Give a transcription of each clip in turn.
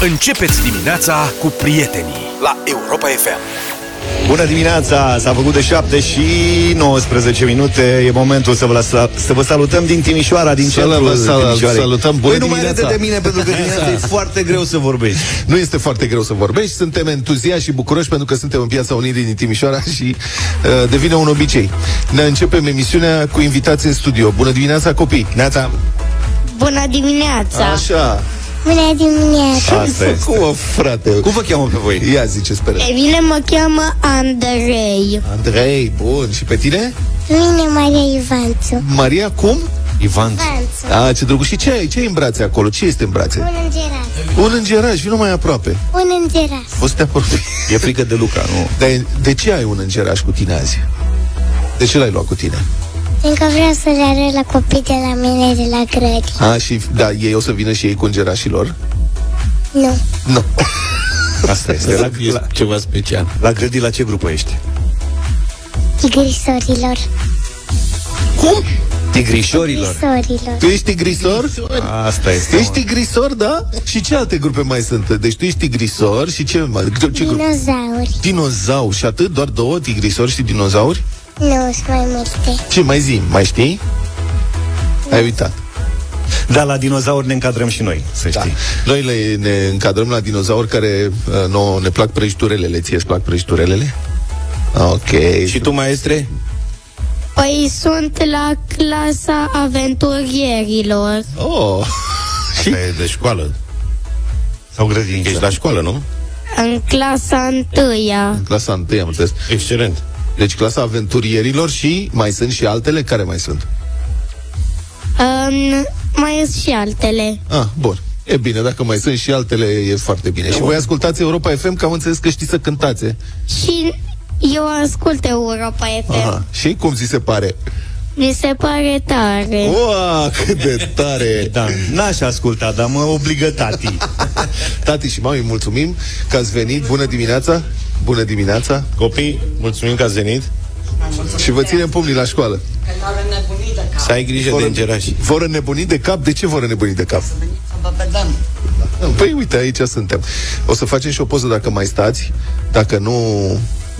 Începeți dimineața cu prietenii la Europa FM. Bună dimineața! S-a făcut de 7 și 19 minute. E momentul să vă, lăsa, să vă salutăm din Timișoara, din Să centrul vă sal- Timișoarei. salutăm. Bună Păi nu mai dimineața! râde de mine, pentru că dimineața e foarte greu să vorbești. Nu este foarte greu să vorbești, suntem entuziași și bucuroși pentru că suntem în Piața Unirii din Timișoara și uh, devine un obicei. Ne începem emisiunea cu invitații în studio. Bună dimineața, copii! Neața, Bună dimineața! Așa, Bună dimineața! asta este. cum mă, frate? Cum vă cheamă pe voi? Ia zice, speră. E bine, mă cheamă Andrei. Andrei, bun. Și pe tine? Mine Maria Ivanțu. Maria, cum? Ivan. Ivanțu. A, ce drăguț. Și ce ai? Ce ai în brațe acolo? Ce este în brațe? Un îngeraș. Un îngeraș, vină mai aproape. Un îngeraș. O să te apropii. E frică de Luca, nu? Dar de ce ai un îngeraș cu tine azi? De ce l-ai luat cu tine? Încă vreau să le arăt la copii de la mine de la grădi. A, și da, ei o să vină și ei cu îngerașilor? Nu. Nu. Asta este. La, la, ceva special. la grădii la ce grupă ești? Tigrisorilor. Cum? Tigrișorilor. Tigrisorilor. Tu ești tigrisor? Asta este. Ești tigrisor, da? Și ce alte grupe mai sunt? Deci tu ești tigrisor și ce mai? Ce, ce grup? Dinozauri. Dinozauri. Și atât? Doar două tigrisori și dinozauri? Nu, sunt mai multe. Ce mai zi? Mai știi? Ai uitat. Da, la dinozauri ne încadrăm și noi, să Da. știi. Noi le, ne încadrăm la dinozauri care uh, nouă ne plac prăjiturelele. Ție îți plac prăjiturelele? Ok. Și tu, maestre? Păi sunt la clasa aventurierilor. Oh. Asta e de școală. Sau grădiniță. Ești la școală, nu? În clasa întâia. Clasa 1 am înțeles. Excelent. Deci clasa aventurierilor și mai sunt și altele? Care mai sunt? Um, mai sunt și altele. Ah, bun. E bine, dacă mai sunt și altele, e foarte bine. Și voi ascultați Europa FM, că am înțeles că știți să cântați. Și eu ascult Europa FM. Aha. Și cum ți se pare? Mi se pare tare. Ua, cât de tare! Da, n-aș asculta, dar mă obligă tati. Tati și mami, mulțumim că ați venit. Bună dimineața! Bună dimineața! Copii, mulțumim că ați venit. Și vă ținem pumnii la școală. Să ai grijă de îngerași. Vor înnebuni de cap? De ce vor înnebuni de cap? Păi uite, aici suntem. O să facem și o poză dacă mai stați. Dacă nu...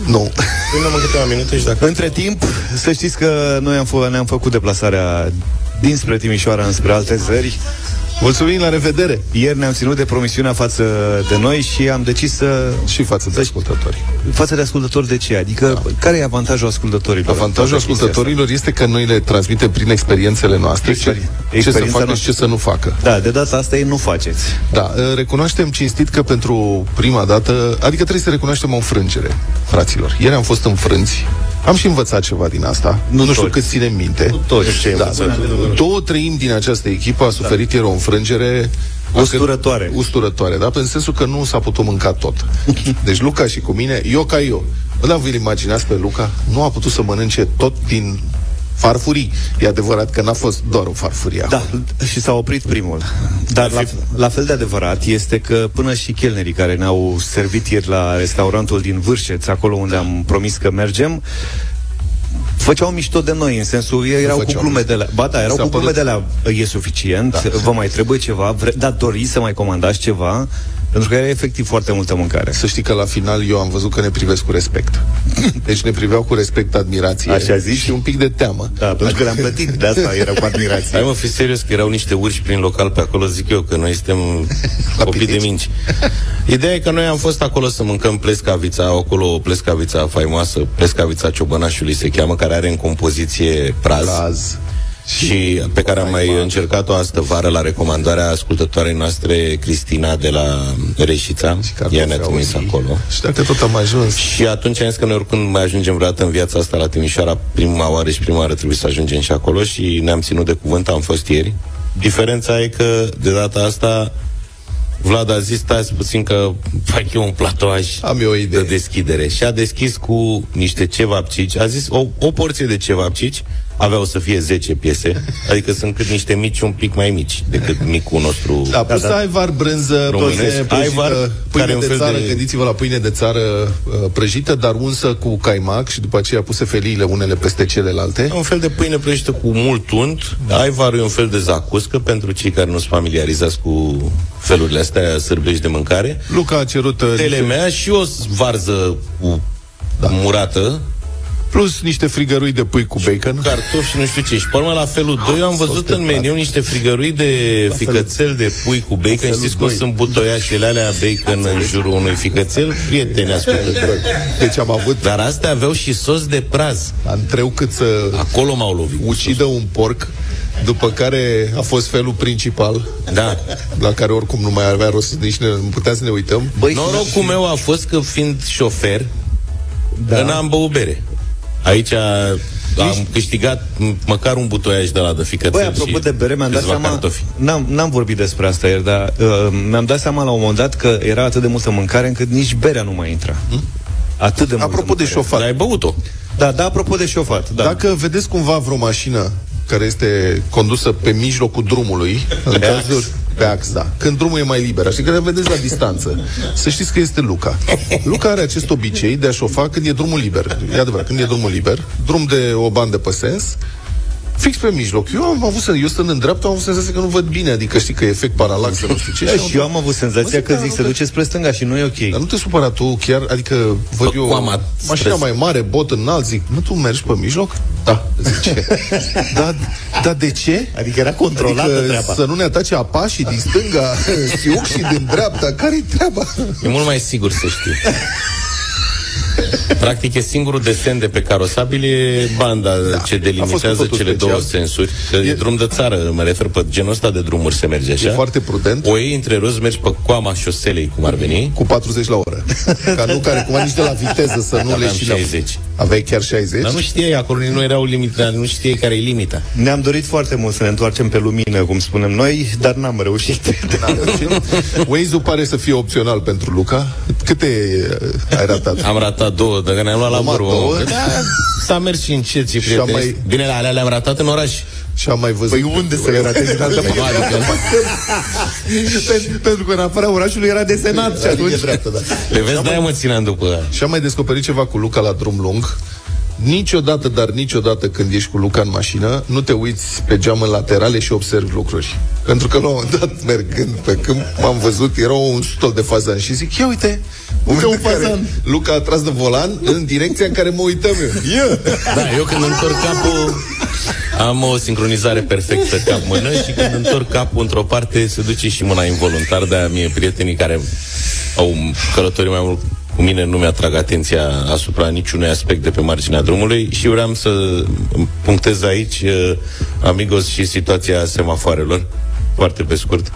Nu. Până în câteva minute și dacă... Între timp, să știți că noi am fă, ne-am făcut deplasarea dinspre Timișoara înspre alte țări. Mulțumim, la revedere! Ieri ne-am ținut de promisiunea față de noi și am decis să... Și față de ascultători. Față de ascultători de ce? Adică, da. care e avantajul ascultătorilor? Avantajul Toată chestia ascultătorilor este că noi le transmitem prin experiențele noastre ce, Exper- ce să experiența facă noastră. și ce să nu facă. asta? Da, de data asta ei nu faceți. Da, uh, recunoaștem cinstit că pentru prima dată, adică trebuie să recunoaștem o înfrângere, fraților. Ieri am fost înfrânți, am și învățat ceva din asta, nu, nu știu toți. cât ținem minte. Nu toți. Ce ai da, învățat? două treimi din această echipă a suferit ieri o înfrângere Usturătoare. Usturătoare, da? În sensul că nu s-a putut mânca tot. Deci Luca și cu mine, eu ca eu. Vă da, vi-l imaginați pe Luca? Nu a putut să mănânce tot din farfurii. E adevărat că n-a fost doar o farfurie Da, acolo. și s-a oprit primul. Dar la, la fel de adevărat este că până și chelnerii care ne-au servit ieri la restaurantul din Vârșeț, acolo unde am promis că mergem, făceau mișto de noi, în sensul, ei erau cu făceau glume mișto. de la... Ba da, erau S-a cu glume părut- de la... E suficient, da. vă mai trebuie ceva, vre... dar doriți să mai comandați ceva, pentru că era efectiv foarte multă mâncare. Să știi că la final eu am văzut că ne privesc cu respect. Deci ne priveau cu respect, admirație. Așa zici? Și un pic de teamă. Da, pentru că le-am plătit, de asta era cu admirație. Hai mă, fi serios că erau niște urși prin local pe acolo, zic eu, că noi suntem La copii de pinici. minci. Ideea e că noi am fost acolo să mâncăm plescavița, acolo o plescavița faimoasă, plescavița ciobănașului se cheamă, care are în compoziție praz. Praz. Și pe care am mai încercat-o astă vară la recomandarea ascultătoarei noastre Cristina de la Reșița. Ea ne-a trimis acolo. Și dacă tot am ajuns... Și atunci am zis că noi oricând mai ajungem vreodată în viața asta la Timișoara, prima oară și prima oară trebuie să ajungem și acolo și ne-am ținut de cuvânt, am fost ieri. Diferența e că de data asta Vlad a zis, stați puțin că fac eu un platoaj Am eu o idee. de deschidere. Și a deschis cu niște cevapcici, a zis o, o porție de cevapcici, aveau să fie 10 piese, adică sunt cât niște mici un pic mai mici decât micul nostru. Da, plus da, da. Aivar, brânză, Românesc. pâine prăjită, Aivar, pâine care e un de fel țară, de- gândiți-vă la pâine de țară uh, prăjită, dar unsă cu caimac și după aceea puse feliile unele peste celelalte. E un fel de pâine prăjită cu mult unt. Da. Aivarul e un fel de zacuscă pentru cei care nu sunt familiarizați cu felurile astea sârbești de mâncare. Luca a cerut uh, Tele niște, mea și o varză cu da. murată, plus niște frigărui de pui cu bacon. cartofi și nu știu ce. Și pe urmă, la felul 2, eu am văzut în meniu niște frigărui de ficățel de pui cu bacon. Știți cum doi. sunt butoiașele alea bacon în jurul unui ficățel? Prieteni, ascultători. Deci am avut Dar astea aveau și sos de praz. antreu cât să Acolo m-au lovit. ucidă un porc, după care a fost felul principal, Da. la care oricum nu mai avea rost, nici ne, nu putea să ne uităm. Băi, Norocul meu a fost că fiind șofer, da. n-am băut bere. Aici am câștigat m- măcar un butoiaj de la de ficățel Băi, apropo și de bere, mi-am dat câțiva seama cartofi. n-am, n-am vorbit despre asta ieri, dar uh, mi-am dat seama la un moment dat Că era atât de multă mâncare încât nici berea nu mai intra Atât de multă Apropo de mâncare. șofat, Dar ai băut-o. Da, da, apropo de șofat da. Dacă vedeți cumva vreo mașină care este condusă pe mijlocul drumului, în Pe cazul ax. pe ax, da. Când drumul e mai liber, așa că le vedeți la distanță. Să știți că este Luca. Luca are acest obicei de a șofa când e drumul liber. E adevărat, când e drumul liber, drum de o bandă pe sens, fix pe mijloc. Eu am avut, sen- eu stând în dreapta, am avut senzația că nu văd bine, adică știi că e efect paralaxă, nu știu ce. Da, am și eu am avut senzația Mă, că zic, zic da, se nu, duce spre stânga și nu e ok Dar nu te supăra tu chiar, adică văd Bă, eu coama, mașina stres. mai mare, bot înalt, zic, nu tu mergi pe mijloc? Da, zice. da, da, de ce? Adică era controlată adică treaba. să nu ne atace apașii din stânga, siuc și din dreapta, care-i treaba? E mult mai sigur să știu. Practic e singurul desen de pe carosabil e banda da, ce a fost cu delimitează totul cele special. două sensuri. Că e, E- drum de țară, mă refer pe genul ăsta de drumuri se merge așa. E foarte prudent. O iei între roți, mergi pe coama șoselei, cum ar veni. Cu 40 la oră. Ca nu care, cumva nici de la viteză să nu le Aveam și 60. Aveai chiar 60? Dar nu știai, acolo nu erau limite, nu știai care e limita. Ne-am dorit foarte mult să ne întoarcem pe lumină, cum spunem noi, dar n-am reușit. Waze-ul pare să fie opțional pentru Luca. Câte uh, ai ratat? Am ratat două, dacă ne-am luat la Am luat vorbă. două? mă. Da, s-a mers și încet și prieteni. mai- Bine, alea le-am ratat în oraș. Și am mai văzut... Păi unde să le ratezi în altă Păi nu, adică Pen- Pentru că în afara orașului era desenat și Adică atunci... dreaptă, da. le vezi, de-aia mă țineam după Și am mai descoperit ceva cu Luca la drum lung. Niciodată, dar niciodată când ești cu Luca în mașină, nu te uiți pe geam în laterale și observi lucruri. Pentru că la un moment dat, mergând pe câmp, m-am văzut, era un stol de fazan și zic, ia uite, uite un fazan. Luca a tras de volan în direcția în care mă uităm eu. Da, eu când întorc capul am o sincronizare perfectă cap-mână și când întorc capul într-o parte se duce și mâna involuntar, de-aia mie prietenii care au călătorit mai mult cu mine nu mi-atrag atenția asupra niciunui aspect de pe marginea drumului și vreau să punctez aici, uh, amigos, și situația semafoarelor, foarte pe scurt.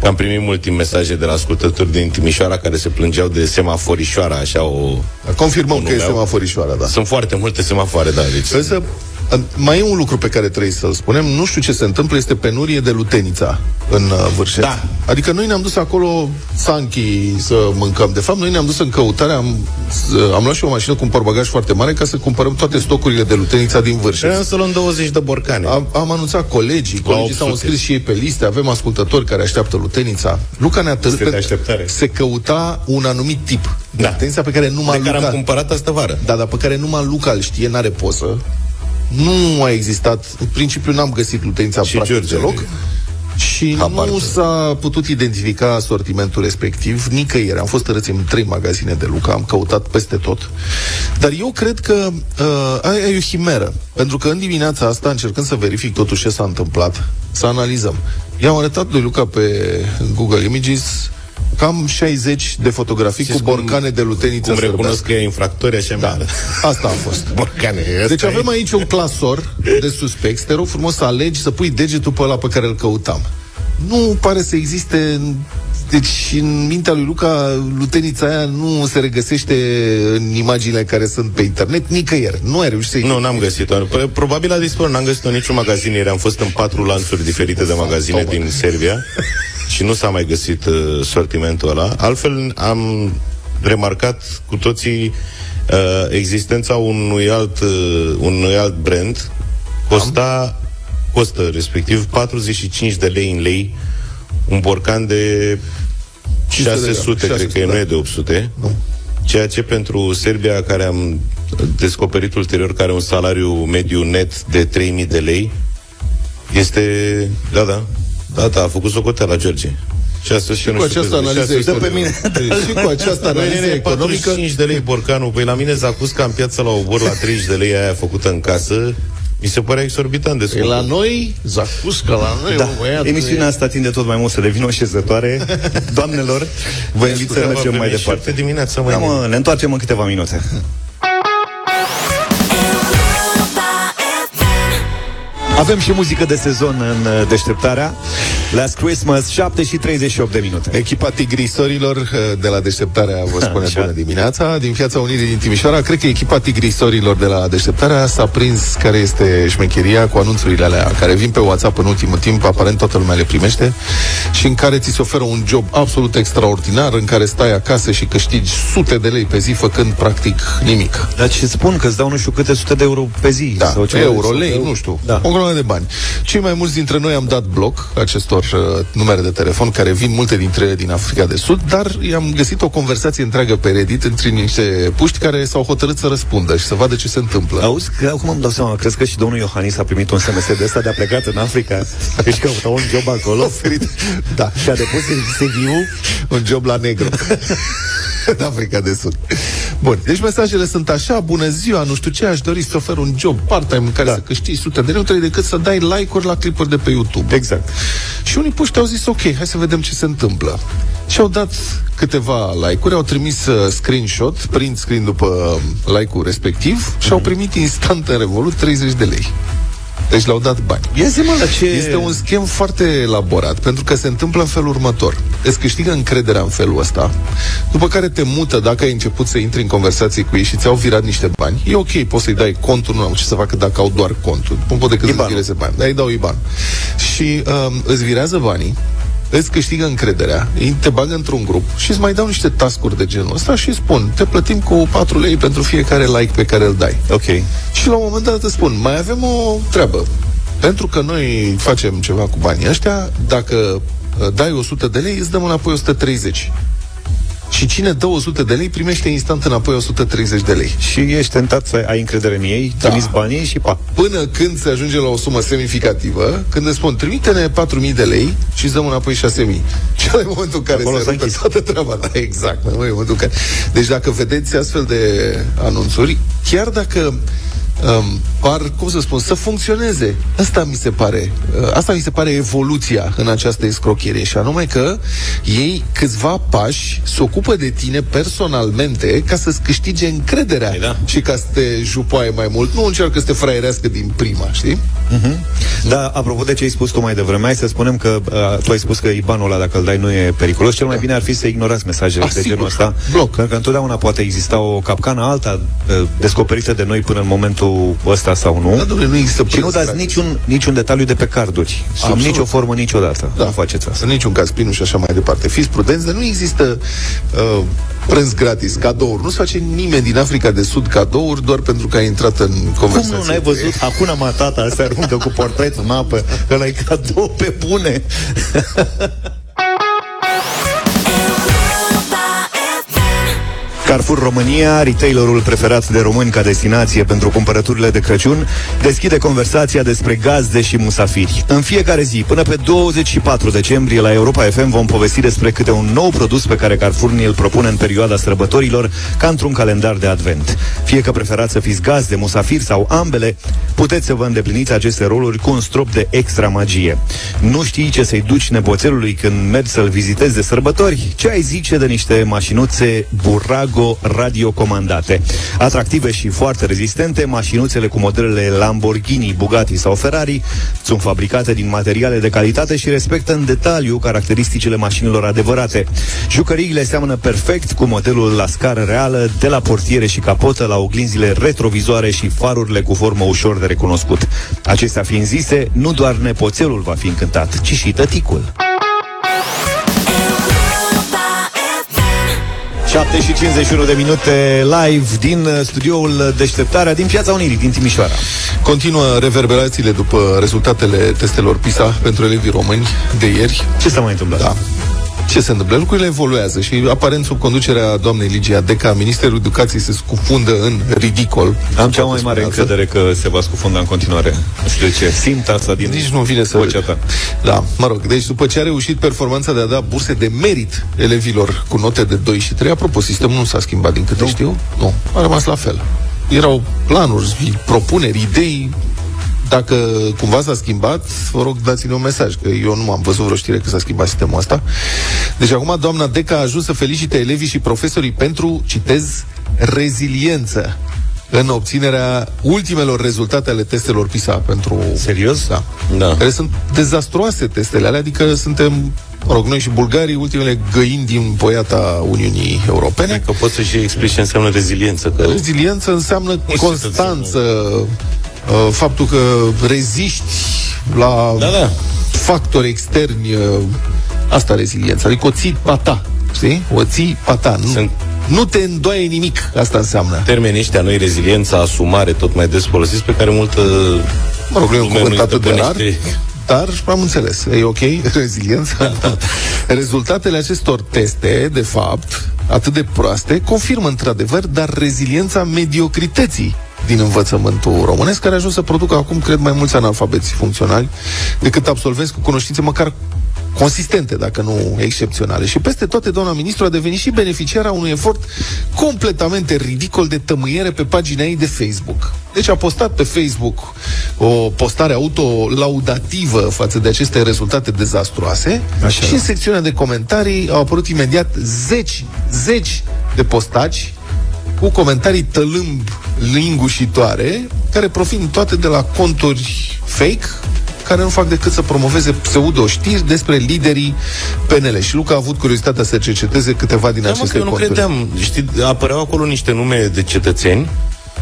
Că Am primit multe mesaje de la ascultători din Timișoara care se plângeau de semaforișoara, așa o... Confirmăm că e meu. semaforișoara, da. Sunt foarte multe semafoare, da, deci... Însă, mai e un lucru pe care trebuie să-l spunem, nu știu ce se întâmplă, este penurie de lutenița în uh, Vârșet. Da. Adică noi ne-am dus acolo Sanchi să mâncăm. De fapt, noi ne-am dus în căutare, am, am luat și o mașină cu un portbagaj foarte mare ca să cumpărăm toate stocurile de lutenița din Vârșet. Vreau să luăm 20 de borcane. Am, am anunțat colegii, colegii s-au 800. înscris și ei pe liste, avem ascultători care așteaptă lutenița. Luca ne-a târât Liste de pe- așteptare. Se căuta un anumit tip de Da. lutenița pe care numai pe care Luca... am cumpărat astă vară. Da, dar pe care numai Luca îl știe, n-are poză. Nu a existat, în principiu n-am găsit lutența Și practic George. deloc. Și Habar nu nu. s-a putut identifica sortimentul respectiv nicăieri. Am fost tărăți în trei magazine de Luca, am căutat peste tot. Dar eu cred că uh, aia e o himeră. Pentru că în dimineața asta, încercând să verific totuși ce s-a întâmplat, să analizăm. I-am arătat lui Luca pe Google Images cam 60 de fotografii Știți cu cum- borcane de luteniță Cum recunosc sărbească. că e infractori, așa Da, mi-a asta a fost. Borcane, ăsta Deci e. avem aici un clasor de suspecți. Te rog frumos să alegi, să pui degetul pe ăla pe care îl căutam. Nu pare să existe... Deci, în mintea lui Luca, lutenița aia nu se regăsește în imaginile care sunt pe internet nicăieri. Nu ai reușit să Nu, n-am găsit-o. P- Probabil a dispărut. N-am găsit-o în niciun magazin. Ieri am fost în patru lanțuri diferite de magazine Fantomă. din Serbia și nu s-a mai găsit uh, sortimentul ăla. Altfel am remarcat cu toții uh, existența unui alt, uh, unui alt brand costa, costă respectiv 45 de lei în lei un borcan de 600, cred că e, nu e de 800. Nu. Ceea ce pentru Serbia, care am descoperit ulterior că are un salariu mediu net de 3000 de lei, este... Da, da. Da, da, a făcut socoteala, George. Și, asta și cu această analiză Dă pe mine. Și cu această analiză economică 45 de lei borcanul. Păi la mine Zacusca în piață la obor la 30 de lei aia făcută în casă. Mi se părea exorbitant de E scump. la noi, Zacusca, la noi, Da, da. băiat, emisiunea asta tinde tot mai mult să devină o șezătoare. Doamnelor, vă invit să mergem mai departe. Pe dimineața, Da, mai mă, ne întoarcem în câteva minute. Avem și muzică de sezon în uh, deșteptarea. Last Christmas, 7 și 38 de minute. Echipa tigrisorilor uh, de la deșteptarea vă spune Așa. bună dimineața din Piața Unirii din Timișoara. Cred că echipa tigrisorilor de la deșteptarea s-a prins care este șmecheria cu anunțurile alea care vin pe WhatsApp în ultimul timp, aparent toată lumea le primește și în care ți se oferă un job absolut extraordinar în care stai acasă și câștigi sute de lei pe zi făcând practic nimic. Dar ce spun, că îți dau nu știu câte sute de euro pe zi. Da, sau ceva euro, de- lei, nu știu, Da. o grămadă de bani. Cei mai mulți dintre noi am dat bloc acestor uh, numere de telefon, care vin multe dintre ele din Africa de Sud, dar i-am găsit o conversație întreagă pe Reddit între niște puști care s-au hotărât să răspundă și să vadă ce se întâmplă. Auzi, că acum îmi dau seama, crezi că și domnul Iohannis a primit un SMS de ăsta de a plecat în Africa? Deci căuta un job acolo? Oferit. Da, Și a depus CV-ul? un job la negru. în Africa de Sud. Bun, deci mesajele sunt așa, bună ziua, nu știu ce, aș dori să ofer un job part-time în care Da. să câștigi sute de lei, nu trebuie decât să dai like-uri la clipuri de pe YouTube. Exact. Și unii puști au zis, ok, hai să vedem ce se întâmplă. Și au dat câteva like-uri, au trimis uh, screenshot, print screen după uh, like-ul respectiv și au primit instant în Revolut 30 de lei. Deci le-au dat bani. Ia zi, mă, la ce... Este un schemb foarte elaborat, pentru că se întâmplă în felul următor. Îți câștigă încrederea în felul ăsta, după care te mută dacă ai început să intri în conversații cu ei și ți-au virat niște bani. E ok, poți să-i dai contul, nu am ce să facă dacă au doar contul. Nu pot decât să IBAN-ul. vireze bani. Dar îi dau IBAN. Și um, îți virează banii, îți câștigă încrederea, ei te bagă într-un grup și îți mai dau niște tascuri de genul ăsta și îți spun, te plătim cu 4 lei pentru fiecare like pe care îl dai. Ok. Și la un moment dat îți spun, mai avem o treabă. Pentru că noi facem ceva cu banii ăștia, dacă uh, dai 100 de lei, îți dăm înapoi 130. Și cine dă 100 de lei, primește instant înapoi 130 de lei. Și ești tentat să ai încredere în ei, Da. trimiți banii și pa. Până când se ajunge la o sumă semnificativă, când îți spun, trimite-ne 4.000 de lei și îți dăm înapoi 6.000. Și ăla e momentul în care Acolo se s-a rupe închis. toată treaba. Da, exact. ăla e momentul în care... Deci dacă vedeți astfel de anunțuri, chiar dacă um, par, cum să spun, să funcționeze. Asta mi se pare, uh, asta mi se pare evoluția în această escrocherie și anume că ei câțiva pași se ocupă de tine personalmente ca să-ți câștige încrederea Păi da. și ca să te jupoaie mai mult. Nu încearcă să te fraierească din prima, știi? Da, apropo de ce ai spus tu mai devreme, hai să spunem că uh, tu ai spus că IBAN-ul ăla, dacă îl dai, nu e periculos. Cel mai bine ar fi să ignorați mesajele Ah, de sigur. genul ăsta. Bloc. Pentru că întotdeauna poate exista o capcană alta uh, descoperită de noi până în momentul ăsta sau nu. Da, domnule, nu există și nu prânz dați gratis. niciun, niciun detaliu de pe carduri. Sub Absolut. nicio formă, niciodată. Da. Nu faceți asta. În niciun caz, pinul și așa mai departe. Fiți prudenți, dar nu există uh, prânz gratis, cadouri. Nu se face nimeni din Africa de Sud cadouri doar pentru că a intrat în conversație. Cum nu n-ai cu ei. văzut? Acuna Matata se aruncă cu portretul în apă. Ăla e cadou pe bune. Carrefour România, retailerul preferat de români ca destinație pentru cumpărăturile de Crăciun, deschide conversația despre gazde și musafiri. În fiecare zi, până pe 24 decembrie, la Europa FM vom povesti despre câte un nou produs pe care Carrefour ne îl propune în perioada sărbătorilor, ca într-un calendar de advent. Fie că preferați să fiți gazde, musafiri sau ambele, puteți să vă îndepliniți aceste roluri cu un strop de extra magie. Nu știi ce să-i duci nepoțelului când mergi să-l vizitezi de sărbători? Ce ai zice de niște mașinuțe Burago radiocomandate? Atractive și foarte rezistente, mașinuțele cu modelele Lamborghini, Bugatti sau Ferrari sunt fabricate din materiale de calitate și respectă în detaliu caracteristicile mașinilor adevărate. Jucăriile seamănă perfect cu modelul la scară reală, de la portiere și capotă la oglinzile retrovizoare și farurile cu formă ușor de recunoscut. Acestea fiind zise, nu doar nepoțelul va fi încântat, ci și tăticul. 7 și 51 de minute live din studioul Deșteptarea din Piața Unirii, din Timișoara. Continuă reverberațiile după rezultatele testelor PISA pentru elevii români de ieri. Ce s-a mai întâmplat? Da. Ce se întâmplă? Lucrurile evoluează și aparent sub conducerea doamnei Ligia Deca, Ministerul Educației se scufundă în ridicol. Am cea mai mare încredere că se va scufunda în continuare. Nu știu de ce. Simt asta din Nici nu vine să... vocea ta. Da, mă rog, deci după ce a reușit performanța de a da burse de merit elevilor cu note de 2 și 3, apropo, sistemul nu s-a schimbat din câte Nu. știu. Nu, a rămas la fel. Erau planuri, propuneri, idei, dacă cumva s-a schimbat, vă rog dați-ne un mesaj, că eu nu am văzut vreo știre că s-a schimbat sistemul ăsta. Deci acum doamna Deca a ajuns să felicite elevii și profesorii pentru, citez, reziliență în obținerea ultimelor rezultate ale testelor PISA pentru... Serios? Da. Da. Care sunt dezastruoase testele alea, adică suntem, mă rog, noi și bulgarii, ultimele găini din poiata Uniunii Europene. Că poți să și explici ce înseamnă reziliență. Că Reziliență înseamnă știu constanță, uh, faptul că reziști la Da, da. factori externi, uh, asta reziliență, adică o ții pa ta, știi? O ții pa ta, nu, Sunt- nu te îndoaie nimic, asta înseamnă. termenii ăștia noi, reziliența, asumare, tot mai des folosiți, pe care multă Mă rog, nu e un lume cuvânt nu-i atât de rar, stăpânește. dar am înțeles. E ok? Reziliența? Rezultatele acestor teste, de fapt, atât de proaste, confirmă într-adevăr, dar reziliența mediocrității din învățământul românesc, care a ajuns să producă acum, cred, mai mulți analfabeți funcționali decât absolvenți cu cunoștințe măcar consistente, dacă nu excepționale. Și peste toate, doamna ministru a devenit și beneficiara unui efort completamente ridicol de tămâiere pe pagina ei de Facebook. Deci a postat pe Facebook o postare autolaudativă față de aceste rezultate dezastruoase Așa. și în secțiunea de comentarii au apărut imediat zeci, zeci de postaci cu comentarii tălâmb lingușitoare, care provin toate de la conturi fake, care nu fac decât să promoveze pseudo-știri despre liderii PNL. Și Luca a avut curiozitatea să cerceteze câteva din Da, mă, aceste că eu nu conturi. credeam. Știi, apăreau acolo niște nume de cetățeni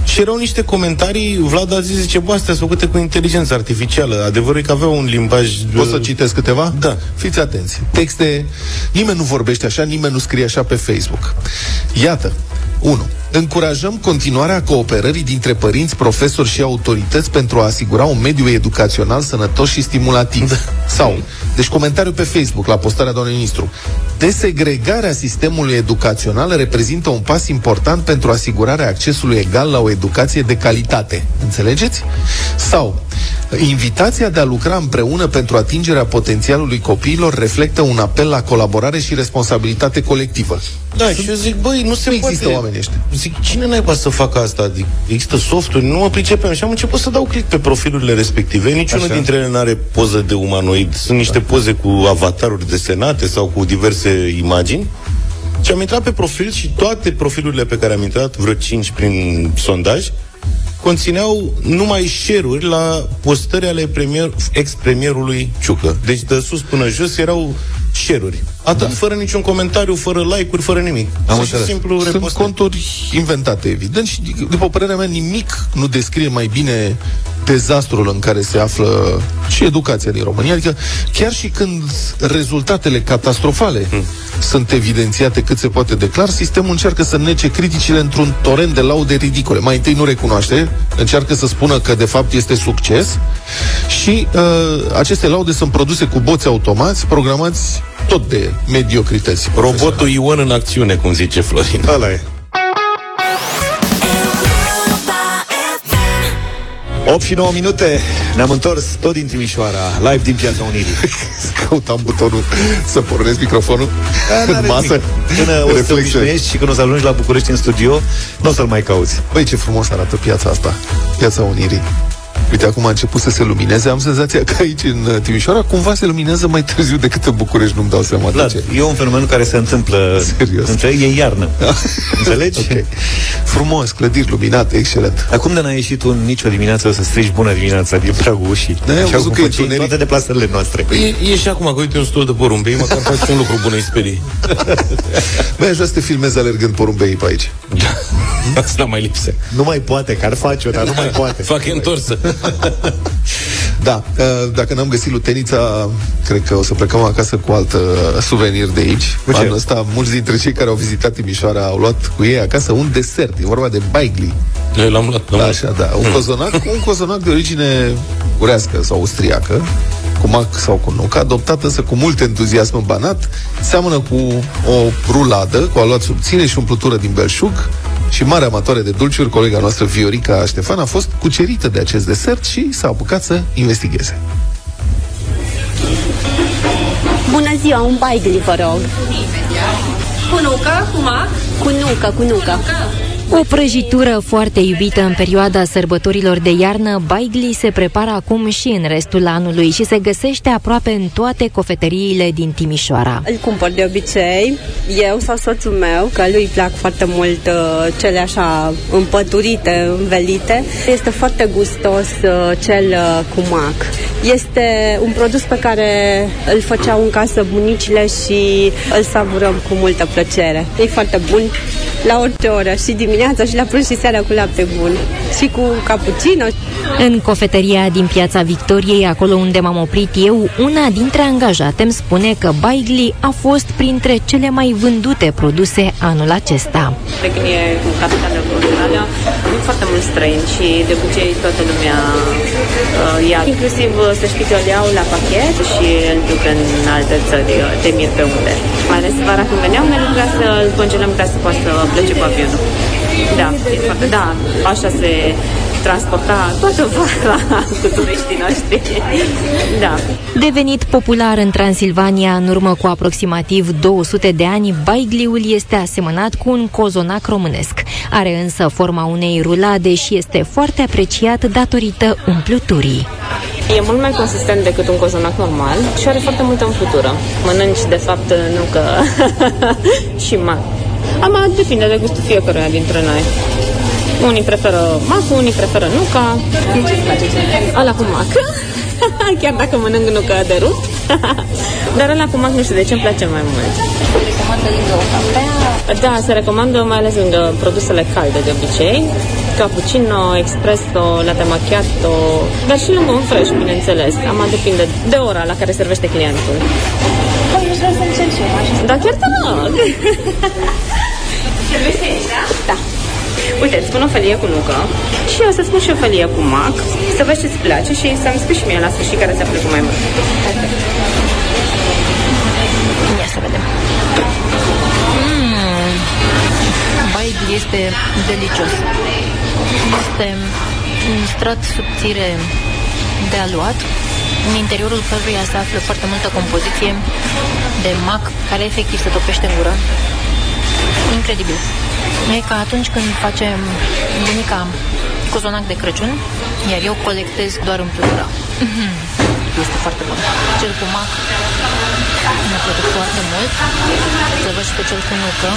și erau niște comentarii, Vlad a zis, zice, bă, astea sunt făcute cu inteligență artificială. Adevărul e că aveau un limbaj... Poți să citesc câteva? Da. Fiți atenți. Texte, nimeni nu vorbește așa, nimeni nu scrie așa pe Facebook. Iată. 1. Încurajăm continuarea cooperării dintre părinți, profesori și autorități pentru a asigura un mediu educațional sănătos și stimulativ. Sau, deci comentariu pe Facebook la postarea doamnei ministru. Desegregarea sistemului educațional reprezintă un pas important pentru asigurarea accesului egal la o educație de calitate. Înțelegeți? Sau, invitația de a lucra împreună pentru atingerea potențialului copiilor reflectă un apel la colaborare și responsabilitate colectivă. Da, și eu zic, băi, nu se Nu poate. există oamenii ăștia. Zic, cine naiba să facă asta? Adică există softuri, nu mă pricepem. Și am început să dau click pe profilurile respective. Niciunul Așa. dintre ele nu are poză de umanoid. Sunt niște poze cu avataruri desenate sau cu diverse imagini. Și am intrat pe profil și toate profilurile pe care am intrat, vreo 5 prin sondaj, conțineau numai share-uri la postări ale premier, ex-premierului Ciucă. Deci de sus până jos erau share-uri. Atât da. fără niciun comentariu, fără like-uri, fără nimic. Am Pur și înțeles. simplu Sunt repostări. conturi inventate, evident, și după părerea mea, nimic nu descrie mai bine dezastrul în care se află și educația din România. Adică chiar și când rezultatele catastrofale hmm. sunt evidențiate cât se poate de clar, sistemul încearcă să nece criticile într-un torent de laude ridicole. Mai întâi nu recunoaște, încearcă să spună că de fapt este succes și uh, aceste laude sunt produse cu boți automați, programați tot de mediocrități. Robotul Ion în acțiune, cum zice Florin. Ăla e. 8 și 9 minute Ne-am întors tot din Timișoara Live din Piața Unirii Căutam butonul să pornesc microfonul Da, în n-are masă. nimic. Până o să te Reflexe. obișnuiești și când o să ajungi la București în studio Nu o să-l mai cauți Băi, ce frumos arată piața asta, piața Unirii. Uite, acum a început să se lumineze. Am senzația că aici, în uh, Timișoara, cumva se luminează mai târziu decât în București. Nu-mi dau seama de Vlad, ce. e un fenomen care se întâmplă Serios. Înțelegi? E iarnă Înțelegi? Ok. Frumos, clădiri luminate, excelent. Acum de n-a ieșit un nicio dimineață să strigi bună dimineața din pragul ușii Da, am Așa văzut cum că e faci în întuneric. toate deplasările noastre E, e și acum că uite un stol de porumbei, măcar faci un lucru bun, îi sperii. Băi, aș vrea să te filmezi alergând porumbeii pe aici. Asta mai lipse. Nu mai poate, că ar face-o, dar nu mai poate Fac întorsă. Da, uh, dacă n-am găsit lutenița, cred că o să plecăm acasă cu alt suvenir de aici. Cu ce? Anul ăsta, mulți dintre cei care au vizitat Timișoara au luat cu ei acasă un desert. E vorba de baigli. Noi l-am luat. l-am Da, luat. așa, da. Un cozonac, un cozonac de origine urească sau austriacă, cu mac sau cu nucă, adoptat însă cu mult entuziasm în Banat, seamănă cu o ruladă, cu aluat subțire și umplutură din belșug, și mare amatoare de dulciuri, colega noastră Viorica Ștefan a fost cucerită de acest desert și s-a apucat să investigheze. Bună ziua, un baigli, vă rog. Cu nucă, cu mac? Cu nucă, cu nucă. O prăjitură foarte iubită în perioada sărbătorilor de iarnă, baigli se prepară acum și în restul anului și se găsește aproape în toate cofetăriile din Timișoara. Îl cumpăr de obicei, eu sau soțul meu, că lui îi plac foarte mult uh, cele așa împăturite, învelite. Este foarte gustos uh, cel uh, cu mac. Este un produs pe care îl făceau în casă bunicile și îl savurăm cu multă plăcere. E foarte bun la orice oră, și dimineața, și la prânz, și seara cu lapte bun. Și cu cappuccino. În cofetăria din Piața Victoriei, acolo unde m-am oprit eu, una dintre angajate îmi spune că baigli a fost printre cele mai vândute produse anul acesta. De când e capitală culturală, vin foarte mulți străini și de obicei toată lumea uh, ia. Inclusiv, uh, să știți că îl iau la pachet și îl duc în alte țări, uh, de mir pe unde. Mai ales vara când veneam, ne lucra să îl congelăm ca să poată să plece cu avionul. Da, e foarte, da, așa se transporta toată vara cu turiștii noștri. Da. Devenit popular în Transilvania în urmă cu aproximativ 200 de ani, baigliul este asemănat cu un cozonac românesc. Are însă forma unei rulade și este foarte apreciat datorită umpluturii. E mult mai consistent decât un cozonac normal și are foarte multă umplutură. Mănânci, de fapt, nu că și mac. Am depinde de gustul fiecăruia dintre noi. Unii preferă mac, unii preferă nuca. Ce îți place Ăla cu mac. Chiar dacă mănânc nuca de rupt. Dar ăla cu mac nu știu de ce îmi place mai mult. Recomandă lângă o cafea? Da, se recomandă mai ales lângă produsele calde de obicei. Cappuccino, espresso, latte macchiato, dar și lângă un fresh, bineînțeles. Am depinde de ora la care servește clientul. Păi, eu vreau să încerc și eu așa. Da, chiar te rog. Servește aici, da? Da. Uite, îți spun o felie cu nucă și eu să spun și o felie cu mac, să vezi ce-ți place și să-mi spui și mie la sfârșit care ți-a plăcut mai mult. Ia să vedem. Mm. Baigli este delicios. Este un strat subțire de aluat, în interiorul căruia se află foarte multă compoziție de mac care efectiv se topește în gură. Incredibil. E ca atunci când facem bunica cozonac de Crăciun, iar eu colectez doar împlutura. Este foarte bun. Cel cu mac mi-a plăcut foarte mult. Să văd și pe cel cu nucă.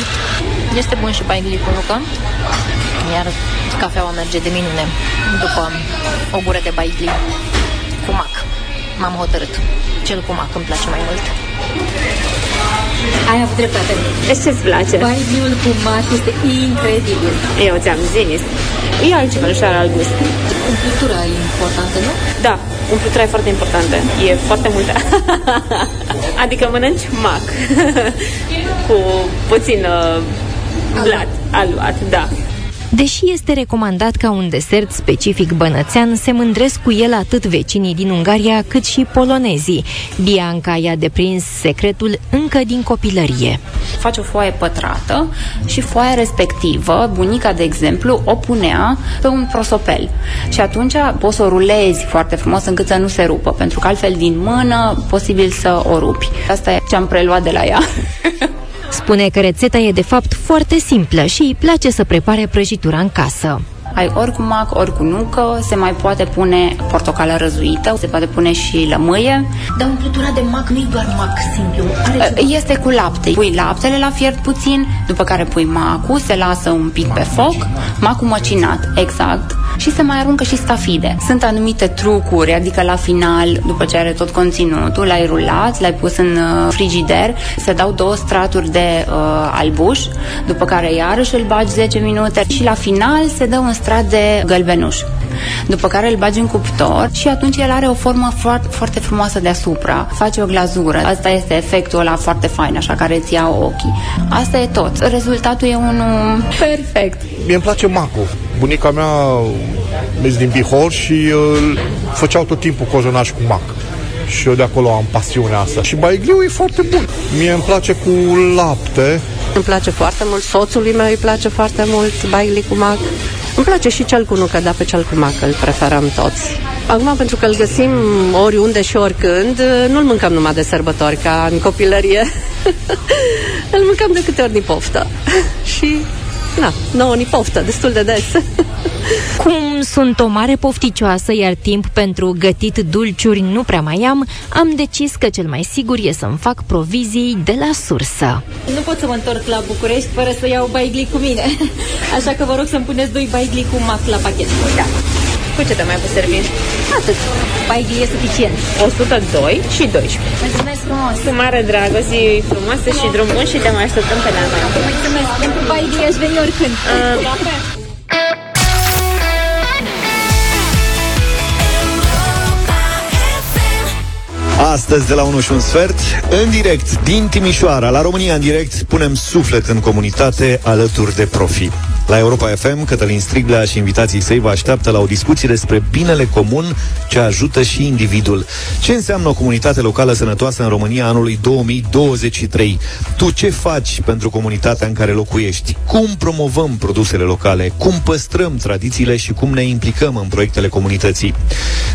Este bun și baigli cu nucă. Iar cafeaua merge de minune după o gură de baigli cu mac. M-am hotărât. Cel cu mac îmi place mai mult. Ai avut dreptate. Deci ce-ți place? Baigniul cu mac este incredibil. Eu ți-am zis. E altceva, nu are alt gust. Umplutura e importantă, nu? Da, umplutura e foarte importantă. E foarte multă. adică mănânci mac cu puțin uh, blat aluat, da. Deși este recomandat ca un desert specific bănățean, se mândresc cu el atât vecinii din Ungaria cât și polonezii. Bianca i-a deprins secretul încă din copilărie. Faci o foaie pătrată și foaia respectivă, bunica, de exemplu, o punea pe un prosopel. Și atunci poți să o rulezi foarte frumos încât să nu se rupă, pentru că altfel din mână posibil să o rupi. Asta e ce am preluat de la ea. Spune că rețeta e de fapt foarte simplă și îi place să prepare prăjitura în casă. Ai ori cu mac, ori cu nucă, se mai poate pune portocală răzuită, se poate pune și lămâie. Dar umplutura de mac nu e doar mac simplu. Are ceva. Este cu lapte. Pui laptele la fiert puțin, după care pui macul, se lasă un pic pe foc, macul măcinat, exact, și se mai aruncă și stafide. Sunt anumite trucuri, adică la final, după ce are tot conținutul, l-ai rulat, l-ai pus în uh, frigider, se dau două straturi de uh, albuș, după care iarăși îl bagi 10 minute și la final se dă un strat de gălbenuș. după care îl bagi în cuptor și atunci el are o formă foarte, foarte frumoasă deasupra. Face o glazură. Asta este efectul ăla foarte fain, așa care îți ia ochii. Asta e tot. Rezultatul e unul perfect. Mie îmi place macul. Bunica mea este din Bihor și uh, făceau tot timpul cozonaș cu mac și eu de acolo am pasiunea asta. Și baigliu e foarte bun. Mie îmi place cu lapte. Îmi place foarte mult, soțului meu îi place foarte mult baigli cu mac. Îmi place și cel cu nucă, dar pe cel cu mac îl preferăm toți. Acum, pentru că îl găsim oriunde și oricând, nu-l mâncăm numai de sărbători, ca în copilărie. îl mâncăm de câte ori ni poftă. și, na, nouă ni poftă, destul de des. Cum sunt o mare pofticioasă, iar timp pentru gătit dulciuri nu prea mai am, am decis că cel mai sigur e să-mi fac provizii de la sursă. Nu pot să mă întorc la București fără să iau baigli cu mine. Așa că vă rog să-mi puneți doi baigli cu mac la pachet. Da. Cu ce te mai pot servi? Atât. Baigli e suficient. 102 și 12. Mulțumesc frumos. Cu mare dragă, zi frumoasă și drum bun și te mai așteptăm pe la noi. Mulțumesc. Pentru baigli aș veni oricând. Uh. Astăzi de la 1 și un sfert, în direct din Timișoara, la România în direct, punem suflet în comunitate alături de profi. La Europa FM, Cătălin Striglea și invitații săi vă așteaptă la o discuție despre binele comun ce ajută și individul. Ce înseamnă o comunitate locală sănătoasă în România anului 2023? Tu ce faci pentru comunitatea în care locuiești? Cum promovăm produsele locale? Cum păstrăm tradițiile și cum ne implicăm în proiectele comunității?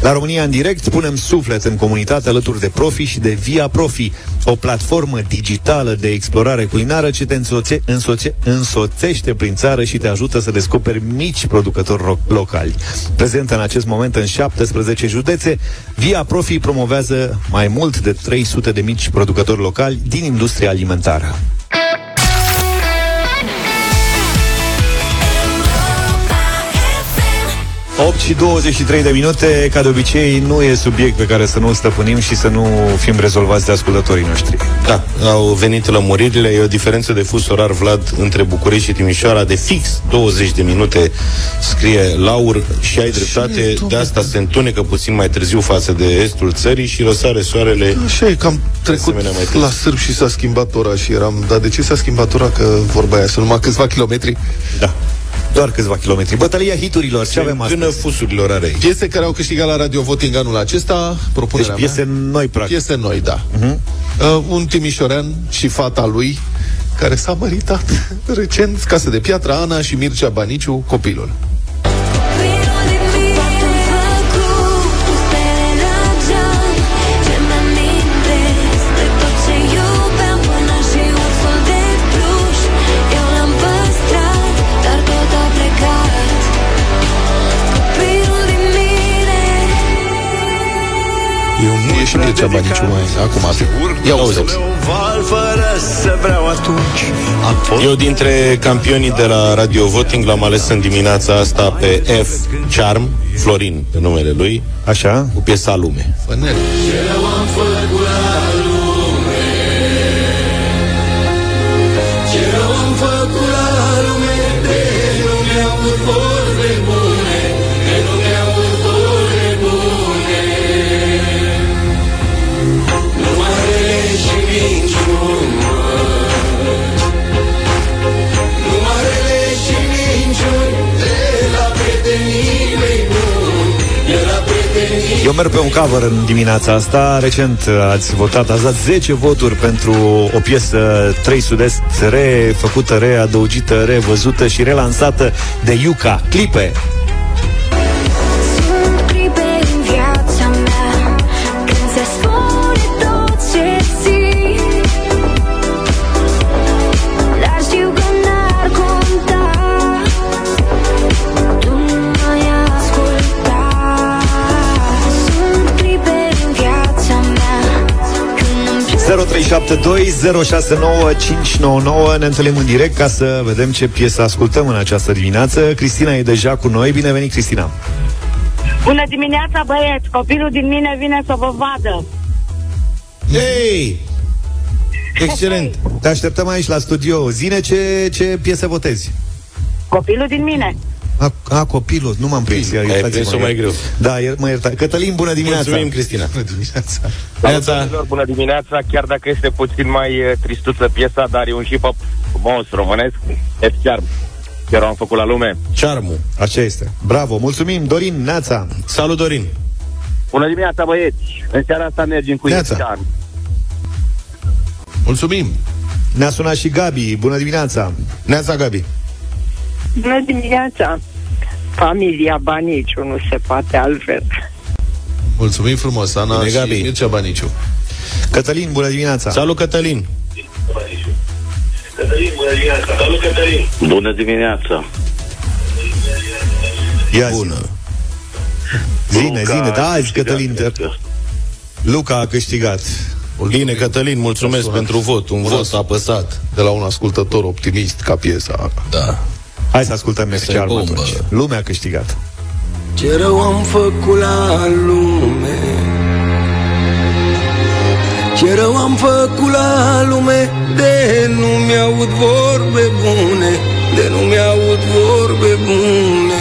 La România în direct punem suflet în comunitate alături de Profi și de Via Profi, o platformă digitală de explorare culinară ce te însoțe, însoțe, însoțește prin țară și te ajută să descoperi mici producători ro- locali. Prezentă în acest moment în 17 județe, Via Profi promovează mai mult de 300 de mici producători locali din industria alimentară. 8 și 23 de minute, ca de obicei, nu e subiect pe care să nu stăpânim și să nu fim rezolvați de ascultătorii noștri. Da, au venit lămuririle, e o diferență de fus orar, Vlad, între București și Timișoara, de fix 20 de minute, scrie Laur, și ai dreptate, de asta se întunecă puțin mai târziu față de estul țării și răsare soarele. Așa e, că am trecut mai la sârb și s-a schimbat ora și eram, dar de ce s-a schimbat ora? Că vorba aia, sunt numai câțiva kilometri? Da. Doar câțiva kilometri. Bătălia hiturilor, ce avem astăzi? Până fusurilor are. Piese care au câștigat la Radio Voting anul acesta, propunerea deci piese mea. noi, practic. Piese noi, da. Uh-huh. Uh, un timișorean și fata lui, care s-a măritat recent, casă de piatră, Ana și Mircea Baniciu, copilul. Și Mircea Baniciu mai acum Ia uite Eu dintre campionii de la Radio Voting l-am ales în dimineața asta pe F. Charm, Florin, pe numele lui. Așa? Cu piesa Lume. Fănel. Eu merg pe un cover în dimineața asta. Recent ați votat, ați dat 10 voturi pentru o piesă 3 sud-est refăcută, readăugită, revăzută și relansată de Yuka. Clipe. Ne întâlnim în direct ca să vedem ce piesă ascultăm în această dimineață. Cristina e deja cu noi. Bine venit, Cristina! Bună dimineața, băieți! Copilul din mine vine să vă vadă. Hei! Excelent! Te așteptăm aici la studio. Zine ce, ce piesă votezi. Copilul din mine. A, a copilul, nu m-am prins. Iar, Ai iertați-mă, prins-o iar- mai greu. Da, iar, mă ierta. Cătălin, bună dimineața. Mulțumim, Cristina. Bună dimineața. Salutărilor, bună dimineața, chiar dacă este puțin mai uh, tristuță piesa, dar e un hip-hop frumos, românesc, F-Charm. Chiar am făcut la lume. Charmu. Așa este. Bravo, mulțumim. Dorin, Neața. Salut, Dorin. Bună dimineața, băieți! În seara asta mergem cu Neața. F-Charm. Mulțumim. Ne-a sunat și Gabi. Bună dimineața. Neața, Gabi. Bună dimineața! Familia Baniciu, nu se poate altfel. Mulțumim frumos, Ana Bine, și Gabi. Mircea Baniciu. Cătălin, bună dimineața. Salut, Cătălin. Bună dimineața! Ia zi. Bună. Zine, Luca zine. a Da, azi, câștigat Cătălin. te- piesa. Luca a câștigat. Bine, Cătălin, mulțumesc Sunat. pentru vot. Un Bună. vot apăsat. De la un ascultător optimist ca piesa. Da. Hai să ascultăm Asta e F-Charm bombă. atunci. Lumea a câștigat. Ce rău am făcut la lume Ce rău am făcut la lume De nu mi-aud vorbe bune De nu mi-aud vorbe bune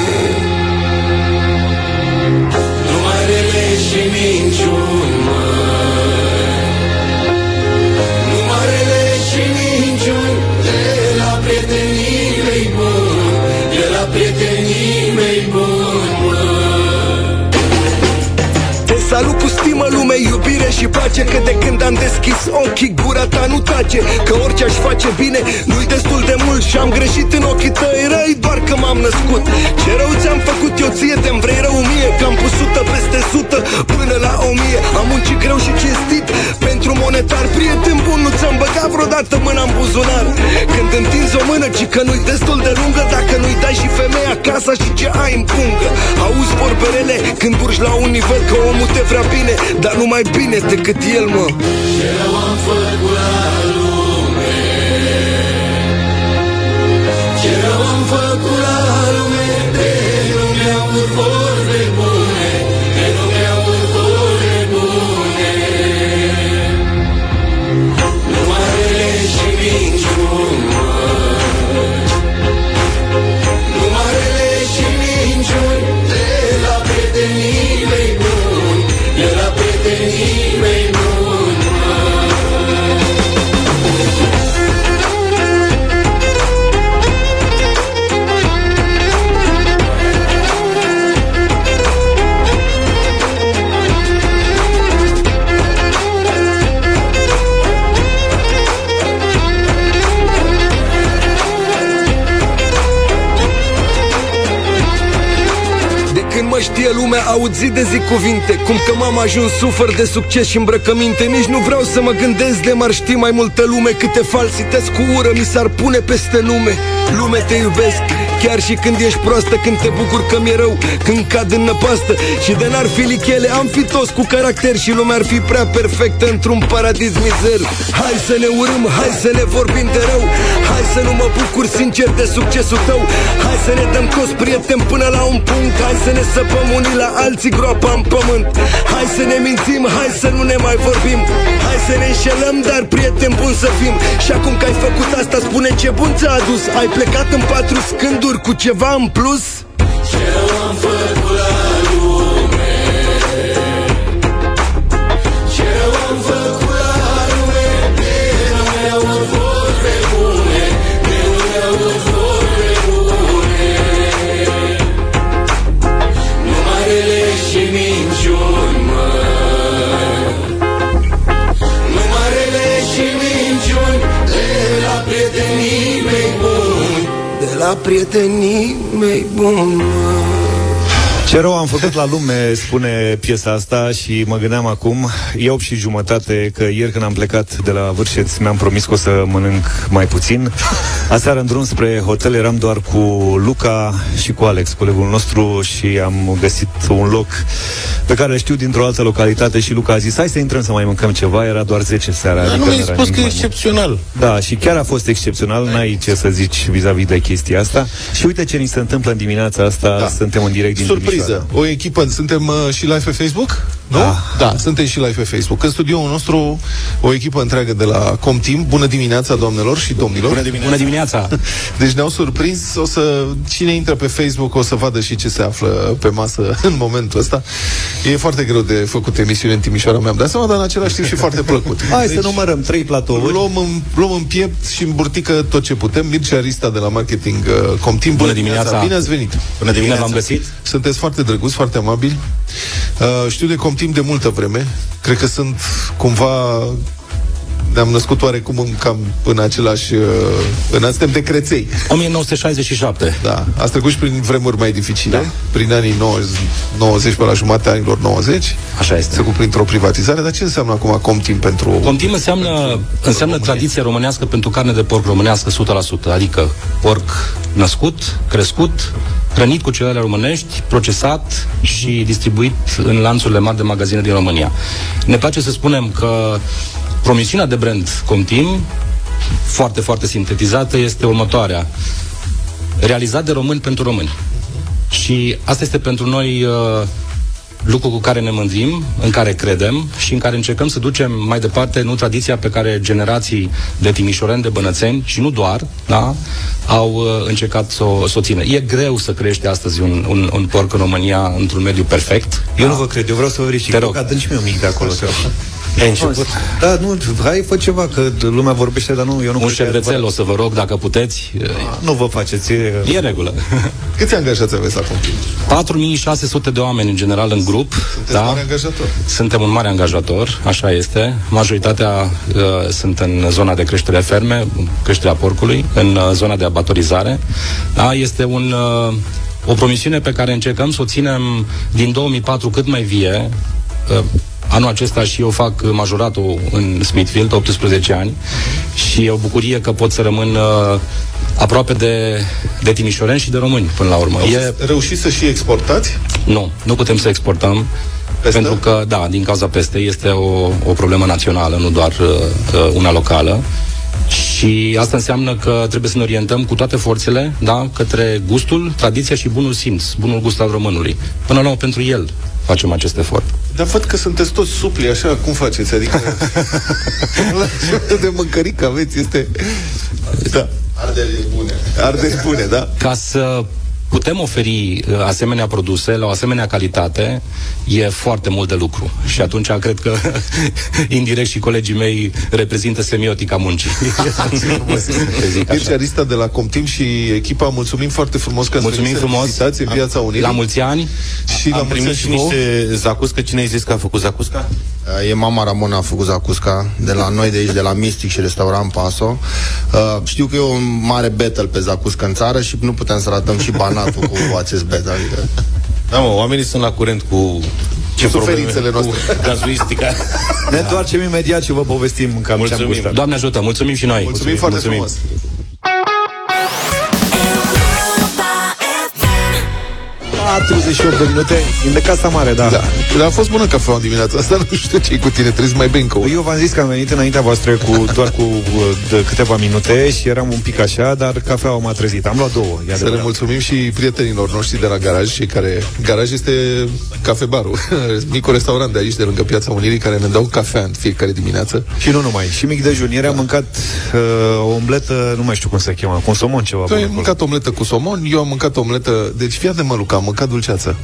salut cu stimă lume, iubire și pace Că de când am deschis ochii, gura ta nu tace Că orice aș face bine, nu-i destul de mult Și am greșit în ochii tăi răi, doar că m-am născut. Ce rău ți-am făcut eu ție, te-mi vrei rău mie Că am pus sută peste sută până la o mie. Am muncit greu și cinstit pentru monetar Prieten bun, nu ți-am băgat vreodată mâna în buzunar. Când întinzi o mână, ci că nu-i destul de lungă Dacă nu-i dai și femeia casa și ce ai în pungă. Auzi vorbele când urci la un nivel Că omul te vrea bine, dar nu mai bine decât el, mă. Ce rău am făcut aud zi de zi cuvinte Cum că m-am ajuns sufăr de succes și îmbrăcăminte. Nici nu vreau să mă gândesc de m-ar ști mai multă lume. Câte falsități cu ură mi s-ar pune peste nume Lume te iubesc, chiar și când ești proastă Când te bucur că mi-e rău, când cad în năpastă Și de n-ar fi lichele, am fi toți cu caracter Și lumea ar fi prea perfectă într-un paradis mizer. Hai să ne urâm, hai să ne vorbim de rău Hai să nu mă bucur sincer de succesul tău. Hai să ne dăm toți prieteni până la un punct Hai să ne săpăm unii la alții groapa în pământ. Hai să ne mințim, hai să nu ne mai vorbim. Hai să ne înșelăm, dar prieteni buni să fim. Și acum că ai făcut asta, spune ce bun ți-a adus. Ai plecat în patru scânduri cu ceva în plus? Ce am făcut la lume De la prietenii mei buni, măi Ce rău am făcut la lume, spune piesa asta și mă gândeam acum, e 8 și jumătate, că ieri când am plecat de la Vârșeț mi-am promis că o să mănânc mai puțin. Aseară în drum spre hotel eram doar cu Luca și cu Alex, colegul nostru și am găsit un loc pe care îl știu dintr-o altă localitate și Luca a zis, hai să intrăm să mai mâncăm ceva, era doar 10 seara. Dar nu adică mi-ai era spus nimic că e mai mult. excepțional. Da, și chiar a fost excepțional, n-ai ce să zici vis-a-vis de chestia asta. Și uite ce ni se întâmplă în dimineața asta, da. suntem în direct din Surpriză. Timișoara. O echipă, suntem uh, și live pe Facebook? Nu? Da, suntem și live pe Facebook. În studioul nostru, o echipă întreagă de la Comtim. Bună dimineața, doamnelor și domnilor. Bună dimineața. Bună dimineața. Deci ne-au surprins. O să, cine intră pe Facebook o să vadă și ce se află pe masă în momentul ăsta. E foarte greu de făcut emisiune în Timișoara, mi-am dat seama, dar în același timp și foarte plăcut. Hai să numărăm trei platouri. Luăm în, luăm în piept și în burtică tot ce putem. Mircea Rista de la Marketing uh, Comtim. Bună dimineața. Bine ați venit. Bună dimineața. v-am găsit. Sunteți foarte drăguți, foarte amabili. Uh, știu de Comtim de multă vreme. Cred că sunt cumva ne-am născut oarecum în cam în același... uh, În suntem de creței. 1967. Da, ați trecut și prin vremuri mai dificile, da. prin anii 90, 90 până la jumatea anilor 90. Așa este. Ați trecut printr-o privatizare, dar ce înseamnă acum Comtim pentru... Comtim înseamnă, înseamnă tradiție românească pentru carne de porc românească 100%, adică porc născut, crescut, hrănit cu cereale românești, procesat și distribuit în lanțurile mari de magazine din România. Ne place să spunem că promisiunea de brand Comtim, foarte, foarte sintetizată, este următoarea. Realizat de români pentru români. Și asta este pentru noi uh, lucru cu care ne mândrim, în care credem și în care încercăm să ducem mai departe nu tradiția pe care generații de timișoreni, de bănățeni și nu doar, da, au uh, încercat să o, să o țină. E greu să crește astăzi un, un, un porc în România într-un mediu perfect. Eu nu vă cred, eu vreau să vă verific. Te rog. Că adânci un mic de acolo. Ai început? Da, nu, hai, fă ceva, că lumea vorbește, dar nu, eu nu Un cred că e șervețel o să vă rog, dacă puteți. Nu vă faceți. E, E în regulă. Câți angajați aveți acum? 4600 de oameni în general în grup. Sunteți da? mare angajator. Suntem un mare angajator, așa este. Majoritatea uh, sunt în zona de creștere ferme, creșterea porcului, în uh, zona de abatorizare. Da? Este un, uh, o promisiune pe care încercăm să o ținem din 2004 cât mai vie. Uh, Anul acesta și eu fac majoratul în Smithfield, 18 ani, și e o bucurie că pot să rămân uh, aproape de, de timișoreni și de români până la urmă. E, Reușiți să și exportați? nu, nu putem să exportăm. Pestă? Pentru că, da, din cauza pestei este o, o problemă națională, nu doar uh, uh, una locală. Și asta înseamnă că trebuie să ne orientăm cu toate forțele, da, către gustul, tradiția și bunul simț, bunul gust al românului. Până la urmă, pentru el facem acest efort. Dar văd că sunteți toți supli, așa, cum faceți? Adică, la de mâncărică aveți, este... Da. Ardele bune. Arderi bune, da? Ca să putem oferi uh, asemenea produse la o asemenea calitate, e foarte mult de lucru. Și atunci cred că indirect și colegii mei reprezintă semiotica muncii. Să zic Deci așa. Arista de la Comtim și echipa, mulțumim foarte frumos că ați Mulțumim venit să ne frumos. vizitați în Piața Unirii. La mulți ani. Și la Am mulți primit ani și vouă. niște zacuscă. Cine ai zis că a făcut zacusca? E mama Ramona a făcut zacusca de la noi de aici, de la Mystic și restaurant Paso. Uh, știu că e un mare battle pe zacuscă în țară și nu putem să ratăm și banatul cu acest battle. Adică. Da, mă, oamenii sunt la curent cu ce Cu suferințele probleme, noastre. Cu gazuistica. Ne întoarcem imediat și vă povestim cam ce am Mulțumim. gustat. Doamne ajută, mulțumim și noi. Mulțumim foarte mulțumim. frumos. 48 de minute în de casa mare, da. Da. Dar a fost bună cafeaua în dimineața asta, nu știu ce cu tine, trebuie să mai bei încă una. Eu v-am zis că am venit înaintea voastră cu doar cu uh, de câteva minute și eram un pic așa, dar cafeaua m-a trezit. Am luat două, e Să le adevărat. mulțumim și prietenilor noștri de la garaj, cei care... Garaj este cafebarul, micul restaurant de aici, de lângă Piața Unirii, care ne dau cafea în fiecare dimineață. Și nu numai. Și mic dejun. Ieri am mâncat uh, o omletă, nu mai știu cum se cheamă, cu somon ceva. Tu bun ai acolo. mâncat omletă cu somon, eu am mâncat omletă... Deci fii de mă, Luca, am mâncat dulceață.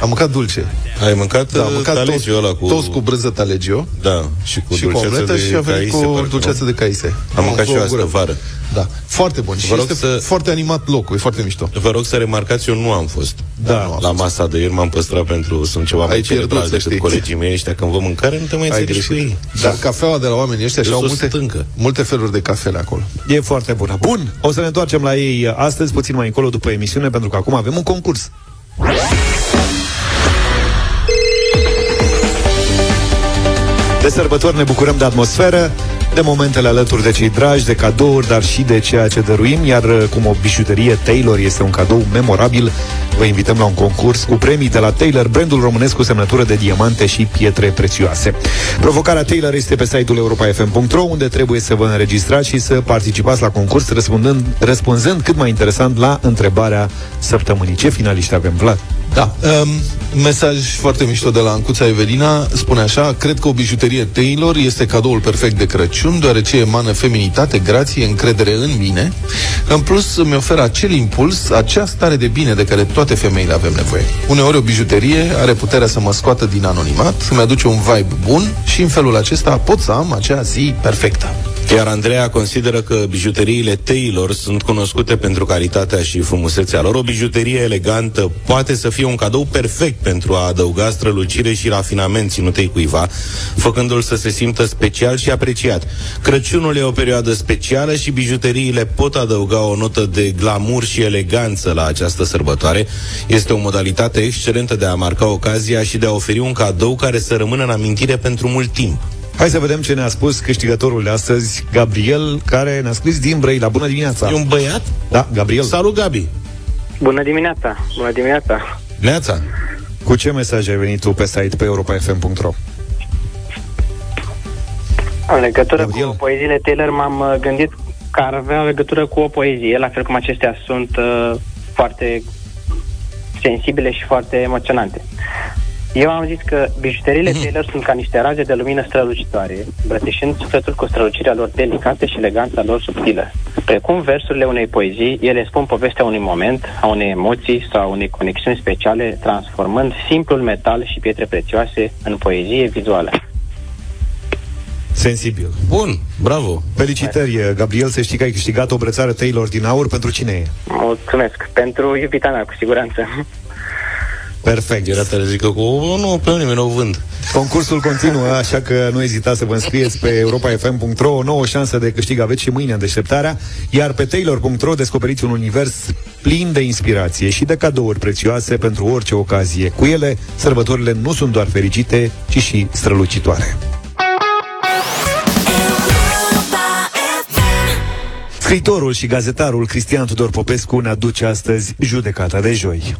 Am mâncat dulce. Ai mâncat, Da, am uh, mâncat talegio ăla cu... toți cu brânză talegio Da, și cu și cu dulceață omletă de și a venit caise, cu parcă, dulceață nu? de caise. Am mâncat și eu o asta gură. vară. Da, foarte bun. Și Vă rog este să- foarte animat locul, e foarte mișto. Vă rog să remarcați, eu nu am fost. Da, La masa de ieri m-am păstrat pentru sunt ceva mai Ai pierdut, cerebral să decât știi. colegii mei ăștia. Când vă mâncare, nu te mai Ai înțelegi cu greșit. ei. Dar cafeaua de la oamenii ăștia și Eu au sunt multe, stâncă. multe feluri de cafele acolo. E foarte bună. Bun, o să ne întoarcem la ei astăzi, puțin mai încolo după emisiune, pentru că acum avem un concurs. De sărbători ne bucurăm de atmosferă, de momentele alături de cei dragi, de cadouri, dar și de ceea ce dăruim, iar uh, cum o bijuterie Taylor este un cadou memorabil, vă invităm la un concurs cu premii de la Taylor, brandul românesc cu semnătură de diamante și pietre prețioase. Provocarea Taylor este pe site-ul europa.fm.ro, unde trebuie să vă înregistrați și să participați la concurs răspundând, răspunzând cât mai interesant la întrebarea săptămânii. Ce finaliști avem, Vlad? Da. Um, mesaj foarte mișto de la Ancuța Evelina. Spune așa, cred că o bijuterie Taylor este cadoul perfect de Crăciun, deoarece emană feminitate, grație, încredere în mine. În plus, îmi oferă acel impuls, acea stare de bine de care toate femeile avem nevoie. Uneori o bijuterie are puterea să mă scoată din anonimat, să-mi aduce un vibe bun și în felul acesta pot să am acea zi perfectă. Iar Andreea consideră că bijuteriile Taylor sunt cunoscute pentru calitatea și frumusețea lor. O bijuterie elegantă poate să fie un cadou perfect pentru a adăuga strălucire și rafinament ținutei cuiva, făcându-l să se simtă special și apreciat. Crăciunul e o perioadă specială și bijuteriile pot adăuga o notă de glamour și eleganță la această sărbătoare. Este o modalitate excelentă de a marca ocazia și de a oferi un cadou care să rămână în amintire pentru mult timp. Hai să vedem ce ne-a spus câștigătorul de astăzi, Gabriel, care ne-a scris din Brăila. Bună dimineața! E un băiat? Da, Gabriel. Salut, Gabi! Bună dimineața! Bună dimineața! Neața! Cu ce mesaj ai venit tu pe site pe europa.fm.ro? În legătură Gabriel. cu poeziile Taylor m-am uh, gândit că ar avea legătură cu o poezie, la fel cum acestea sunt uh, foarte sensibile și foarte emoționante. Eu am zis că bijuteriile mm-hmm. Taylor sunt ca niște raze de lumină strălucitoare, îmbrățișând sufletul cu strălucirea lor delicată și eleganța lor subtilă. Precum versurile unei poezii, ele spun povestea unui moment, a unei emoții sau a unei conexiuni speciale, transformând simplul metal și pietre prețioase în poezie vizuală. Sensibil. Bun, bravo. Felicitări, Gabriel, să știi că ai câștigat o brățară Taylor din aur. Pentru cine e? Mulțumesc. Pentru iubita mea, cu siguranță. Perfect. Era tare zică cu, nu, pe nimeni nu o vând. Concursul continuă, așa că nu ezitați să vă înscrieți pe europa.fm.ro O nouă șansă de câștig aveți și mâine în deșteptarea Iar pe taylor.ro descoperiți un univers plin de inspirație și de cadouri prețioase pentru orice ocazie. Cu ele, sărbătorile nu sunt doar fericite, ci și strălucitoare. Scriitorul și gazetarul Cristian Tudor Popescu ne aduce astăzi judecata de joi.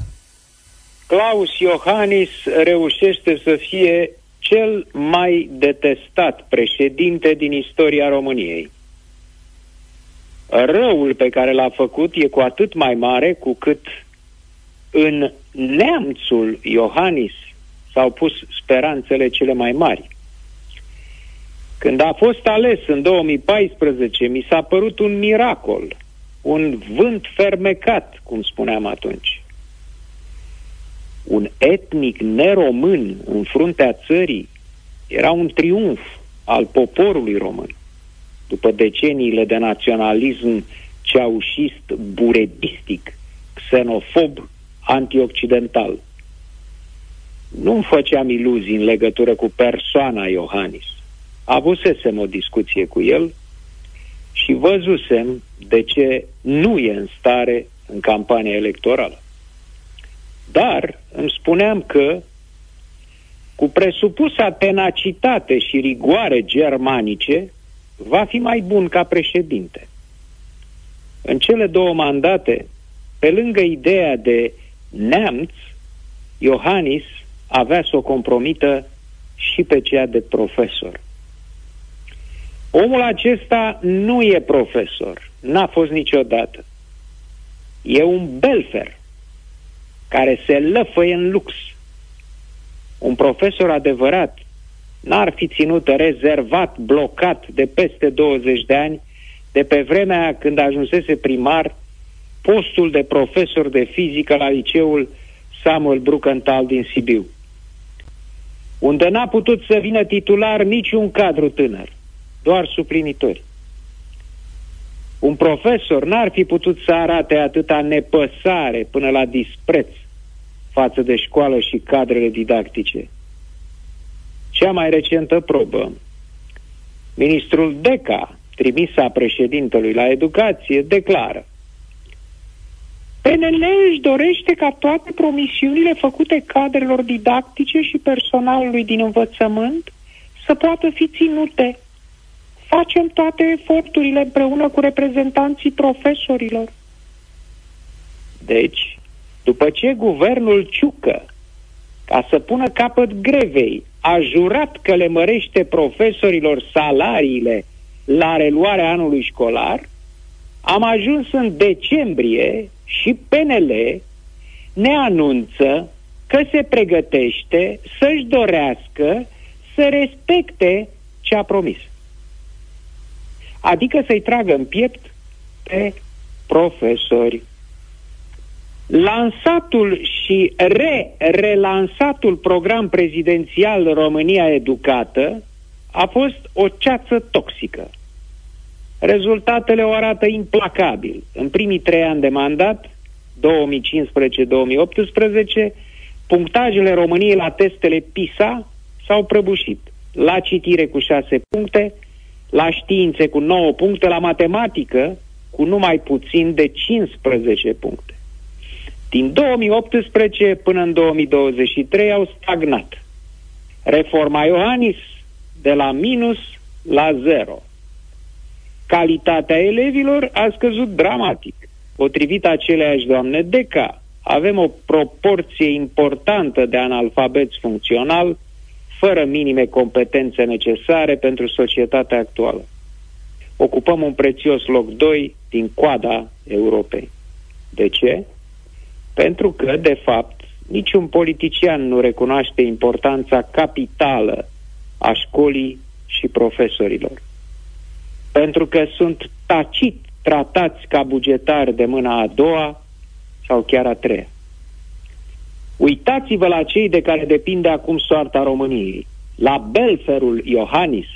Claus Iohannis reușește să fie cel mai detestat președinte din istoria României. Răul pe care l-a făcut e cu atât mai mare cu cât în neamțul Iohannis s-au pus speranțele cele mai mari. Când a fost ales în 2014, mi s-a părut un miracol, un vânt fermecat, cum spuneam atunci un etnic neromân în fruntea țării era un triumf al poporului român. După deceniile de naționalism ceaușist, buredistic, xenofob, antioccidental. Nu-mi făceam iluzii în legătură cu persoana Iohannis. Avusesem o discuție cu el și văzusem de ce nu e în stare în campania electorală. Dar îmi spuneam că cu presupusa tenacitate și rigoare germanice, va fi mai bun ca președinte. În cele două mandate, pe lângă ideea de neamț, Iohannis avea să o compromită și pe cea de profesor. Omul acesta nu e profesor, n-a fost niciodată. E un belfer care se lăfăie în lux. Un profesor adevărat n-ar fi ținut rezervat, blocat de peste 20 de ani, de pe vremea când ajunsese primar, postul de profesor de fizică la liceul Samuel Brucantal din Sibiu, unde n-a putut să vină titular niciun cadru tânăr, doar suplinitori. Un profesor n-ar fi putut să arate atâta nepăsare până la dispreț față de școală și cadrele didactice. Cea mai recentă probă. Ministrul Deca, trimis a președintelui la educație, declară PNL își dorește ca toate promisiunile făcute cadrelor didactice și personalului din învățământ să poată fi ținute. Facem toate eforturile împreună cu reprezentanții profesorilor. Deci, după ce guvernul Ciucă, ca să pună capăt grevei, a jurat că le mărește profesorilor salariile la reluarea anului școlar, am ajuns în decembrie și PNL ne anunță că se pregătește să-și dorească să respecte ce a promis. Adică să-i tragă în piept pe profesori. Lansatul și re-relansatul program prezidențial România Educată a fost o ceață toxică. Rezultatele o arată implacabil. În primii trei ani de mandat, 2015-2018, punctajele României la testele PISA s-au prăbușit. La citire cu 6 puncte, la științe cu 9 puncte, la matematică cu numai puțin de 15 puncte. Din 2018 până în 2023 au stagnat. Reforma Iohannis de la minus la zero. Calitatea elevilor a scăzut dramatic. Potrivit aceleași doamne Deca, avem o proporție importantă de analfabeți funcțional, fără minime competențe necesare pentru societatea actuală. Ocupăm un prețios loc 2 din coada Europei. De ce? Pentru că, de fapt, niciun politician nu recunoaște importanța capitală a școlii și profesorilor. Pentru că sunt tacit tratați ca bugetari de mâna a doua sau chiar a treia. Uitați-vă la cei de care depinde acum soarta României, la Belferul Iohannis,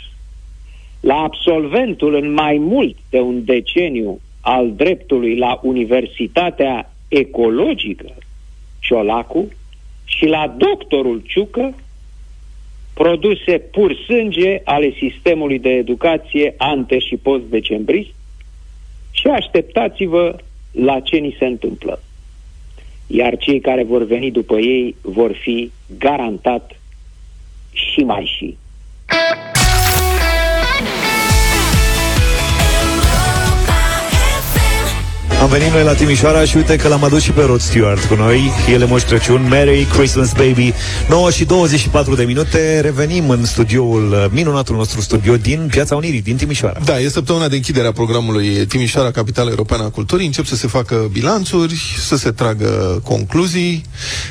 la absolventul în mai mult de un deceniu al dreptului la Universitatea Ecologică, Ciolacu, și la doctorul Ciucă, produse pur sânge ale sistemului de educație ante și post-decembrist. Și așteptați-vă la ce ni se întâmplă. Iar cei care vor veni după ei vor fi garantat și mai și. Am venit noi la Timișoara și uite că l-am adus și pe Rod Stewart cu noi. El e Moș Crăciun, Merry Christmas Baby. 9 și 24 de minute. Revenim în studioul, uh, minunatul nostru studio din Piața Unirii, din Timișoara. Da, e săptămâna de închidere a programului Timișoara, Capitala Europeană a Culturii. Încep să se facă bilanțuri, să se tragă concluzii.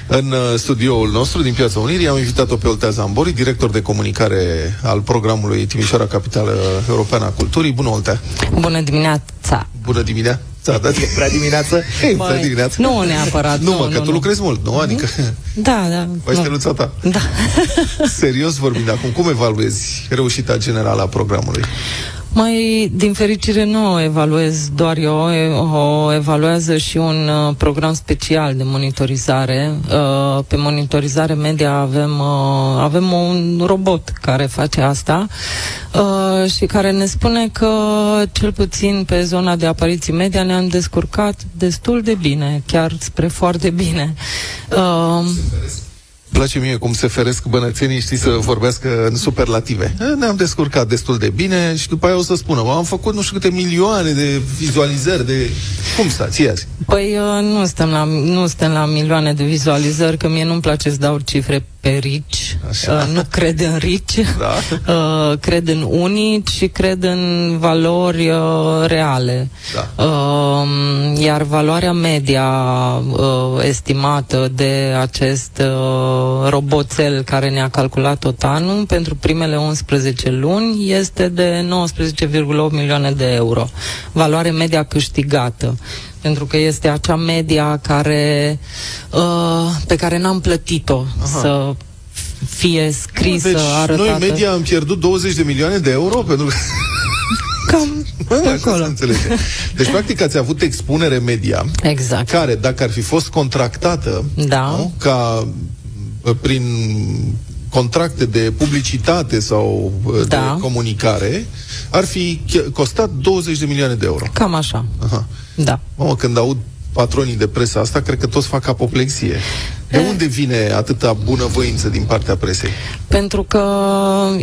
În uh, studioul nostru din Piața Unirii am invitat-o pe Oltea Zambori, director de comunicare al programului Timișoara, Capitală Europeană a Culturii. Bună, Oltea! Bună dimineața! Bună dimineața! Ți-a dat e prea dimineață? E prea dimineață. Nu neapărat. Nu, mă, că nu, tu lucrezi mult, nu? Adică... Da, da. Vai steluța ta. Da. Serios vorbind acum, cum evaluezi reușita generală a programului? Mai, din fericire, nu o evaluez doar eu, o evaluează și un uh, program special de monitorizare. Uh, pe monitorizare media avem, uh, avem un robot care face asta uh, și care ne spune că, cel puțin pe zona de apariții media, ne-am descurcat destul de bine, chiar spre foarte bine. Uh, place mie cum se feresc bănățenii, știi, să vorbească în superlative. Ne-am descurcat destul de bine și după aia o să spună, am făcut nu știu câte milioane de vizualizări, de... Cum stați azi? Păi nu stăm, la, nu stăm la milioane de vizualizări, că mie nu-mi place să dau cifre pe rici, uh, nu cred în rici, da. uh, cred în unici și cred în valori uh, reale. Da. Uh, iar valoarea media uh, estimată de acest uh, roboțel care ne-a calculat tot anul pentru primele 11 luni este de 19,8 milioane de euro. Valoare media câștigată pentru că este acea media care, uh, pe care n-am plătit-o Aha. să fie scrisă, deci arătată. noi media am pierdut 20 de milioane de euro pentru că... Cam Bă, acolo. Deci, practic, ați avut expunere media. Exact. Care, dacă ar fi fost contractată, da. nu, ca prin contracte de publicitate sau da. de comunicare, ar fi costat 20 de milioane de euro. Cam așa. Aha. Da. Mamă, când aud patronii de presă asta, cred că toți fac apoplexie. De e... unde vine atâta bunăvoință din partea presei? Pentru că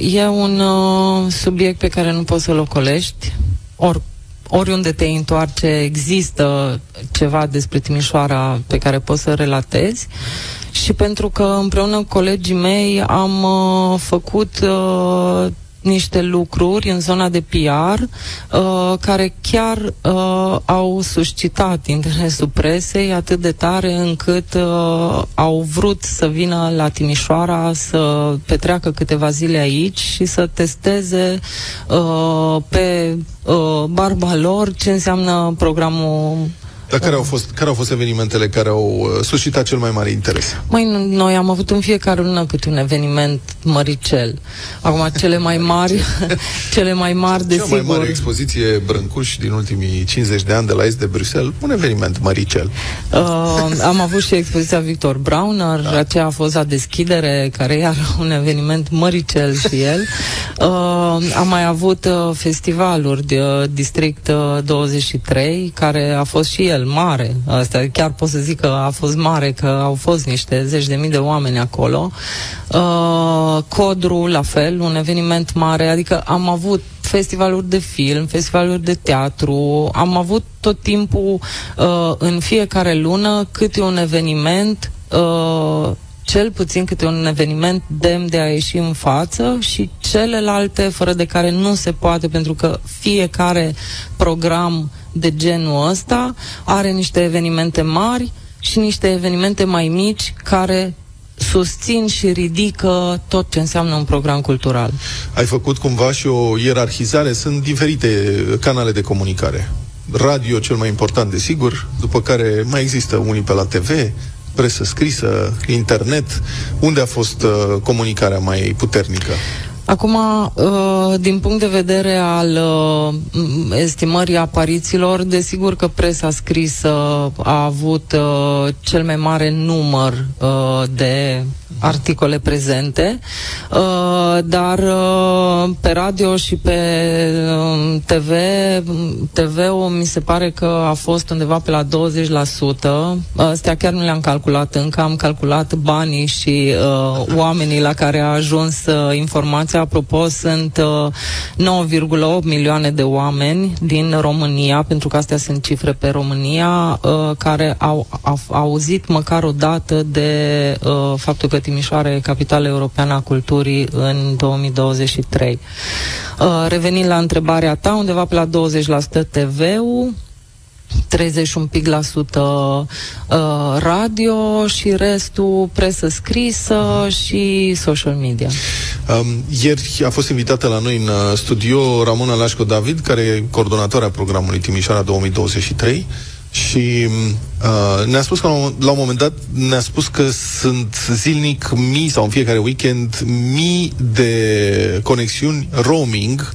e un uh, subiect pe care nu poți să-l ocolești. Or, oriunde te întoarce există ceva despre Timișoara pe care poți să relatezi și pentru că împreună cu colegii mei am uh, făcut uh, niște lucruri în zona de PR uh, care chiar uh, au suscitat interesul presei atât de tare încât uh, au vrut să vină la Timișoara să petreacă câteva zile aici și să testeze uh, pe uh, barba lor ce înseamnă programul dar care au fost, care au fost evenimentele care au uh, suscitat cel mai mare interes? Mai noi am avut în fiecare lună câte un eveniment măricel. Acum, cele mai mari, cele mai mari, desigur... Cea mai mare expoziție Brâncuș din ultimii 50 de ani de la Est de Bruxelles, un eveniment măricel. Uh, am avut și expoziția Victor Brauner, da. aceea a fost la deschidere, care iar un eveniment măricel și el. Uh, am mai avut uh, festivaluri de uh, District uh, 23, care a fost și el cel mare, asta chiar pot să zic că a fost mare, că au fost niște zeci de mii de oameni acolo. Uh, Codru, la fel, un eveniment mare, adică am avut festivaluri de film, festivaluri de teatru, am avut tot timpul uh, în fiecare lună câte un eveniment uh, cel puțin câte un eveniment demn de a ieși în față și celelalte fără de care nu se poate pentru că fiecare program de genul ăsta are niște evenimente mari și niște evenimente mai mici care susțin și ridică tot ce înseamnă un program cultural. Ai făcut cumva și o ierarhizare, sunt diferite canale de comunicare. Radio cel mai important, desigur, după care mai există unii pe la TV, presă scrisă, internet. Unde a fost uh, comunicarea mai puternică? Acum, uh, din punct de vedere al uh, estimării aparițiilor, desigur că presa scrisă a avut uh, cel mai mare număr de articole prezente, uh, dar uh, pe radio și pe uh, TV, TV-ul mi se pare că a fost undeva pe la 20%. Astea chiar nu le-am calculat încă, am calculat banii și uh, oamenii la care a ajuns uh, informația. Apropo, sunt uh, 9,8 milioane de oameni din România, pentru că astea sunt cifre pe România, uh, care au, au auzit măcar o dată de uh, faptul că Timișoara e capitala europeană a culturii în 2023. Uh, revenind la întrebarea ta, undeva pe la 20% TV-ul, 30 un pic la sută uh, radio și restul presă scrisă și social media. Um, ieri a fost invitată la noi în uh, studio Ramona Lașco David, care e coordonatoarea programului Timișoara 2023 și uh, ne-a spus că la un, la un moment dat ne-a spus că sunt zilnic mii sau în fiecare weekend mii de conexiuni roaming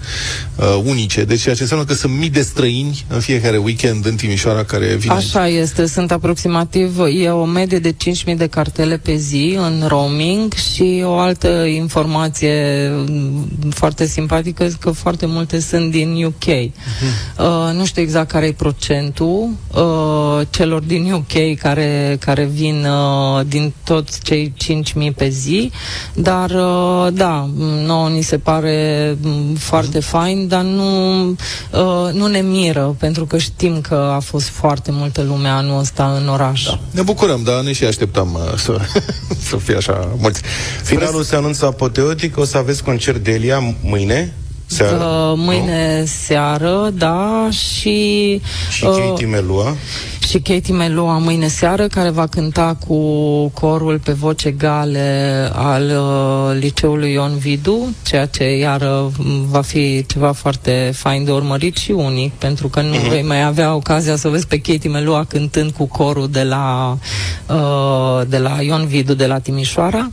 uh, unice. Deci ceea ce înseamnă că sunt mii de străini în fiecare weekend în Timișoara care vin. Așa este, sunt aproximativ, e o medie de 5.000 de cartele pe zi în roaming și o altă informație foarte simpatică că foarte multe sunt din UK. Uh-huh. Mhm. Uh, nu știu exact care e procentul uh, celor din UK care, care vin uh, din toți cei 5.000 pe zi, dar uh, da, nouă ni se pare mm, foarte fain, dar nu, uh, nu ne miră, pentru că știm că a fost foarte multă lume anul ăsta în oraș. Da. Ne bucurăm, dar ne și așteptam uh, să, să fie așa mulți. Finalul se anunță apoteotic, o să aveți concert de Elia mâine. Seară, uh, mâine nu? seară, da, și... Și uh, Katie Melua. Și Katie Melua mâine seară, care va cânta cu corul pe voce gale al uh, liceului Ion Vidu, ceea ce iar uh, va fi ceva foarte fain de urmărit și unic, pentru că nu uh-huh. vei mai avea ocazia să vezi pe Katie Melua cântând cu corul de la, uh, de la Ion Vidu, de la Timișoara.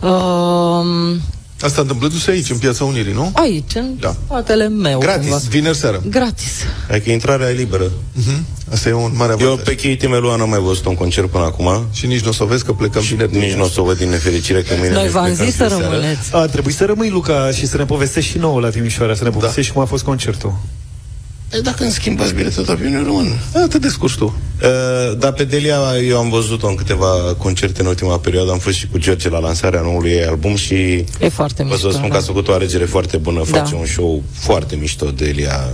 Uh, Asta întâmplându-se aici, în Piața Unirii, nu? Aici, în da. spatele meu. Gratis, cumva. vineri seară. Gratis. Adică intrarea e liberă. Uh-huh. Asta e un mare avantaj. Eu pe Katie Melua n-am mai văzut un concert până acum. Și nici nu o să o vezi că plecăm și vineri. Nici nu o să o văd din nefericire că mâine Noi v-am zis să rămâneți. A, trebuie să rămâi, Luca, și să ne povestești și nouă la Timișoara, să ne povestești da. cum a fost concertul. E, dacă îmi schimbați biletul, avionul rămân. Atât de scurt tu. Uh, dar pe Delia eu am văzut-o în câteva concerte în ultima perioadă. Am fost și cu George la lansarea noului ei album și... E foarte mișto. Vă să spun da. că a făcut o alegere foarte bună. Da. Face un show foarte mișto, Delia.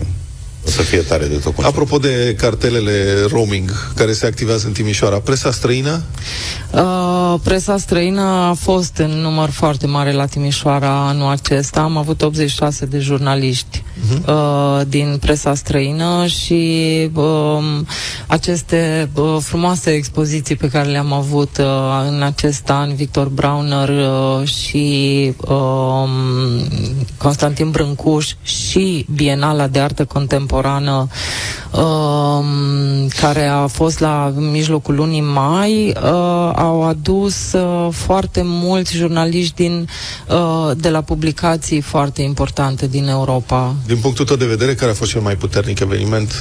O să fie tare de tot Apropo de cartelele roaming care se activează în Timișoara, presa străină? Uh, presa străină a fost în număr foarte mare la Timișoara anul acesta. Am avut 86 de jurnaliști uh-huh. uh, din presa străină și uh, aceste uh, frumoase expoziții pe care le-am avut uh, în acest an, Victor Brauner uh, și uh, Constantin Brâncuș și Bienala de Artă Contemporană uh, care a fost la mijlocul lunii mai, uh, au adus uh, foarte mulți jurnaliști din, uh, de la publicații foarte importante din Europa. Din punctul tău de vedere, care a fost cel mai puternic eveniment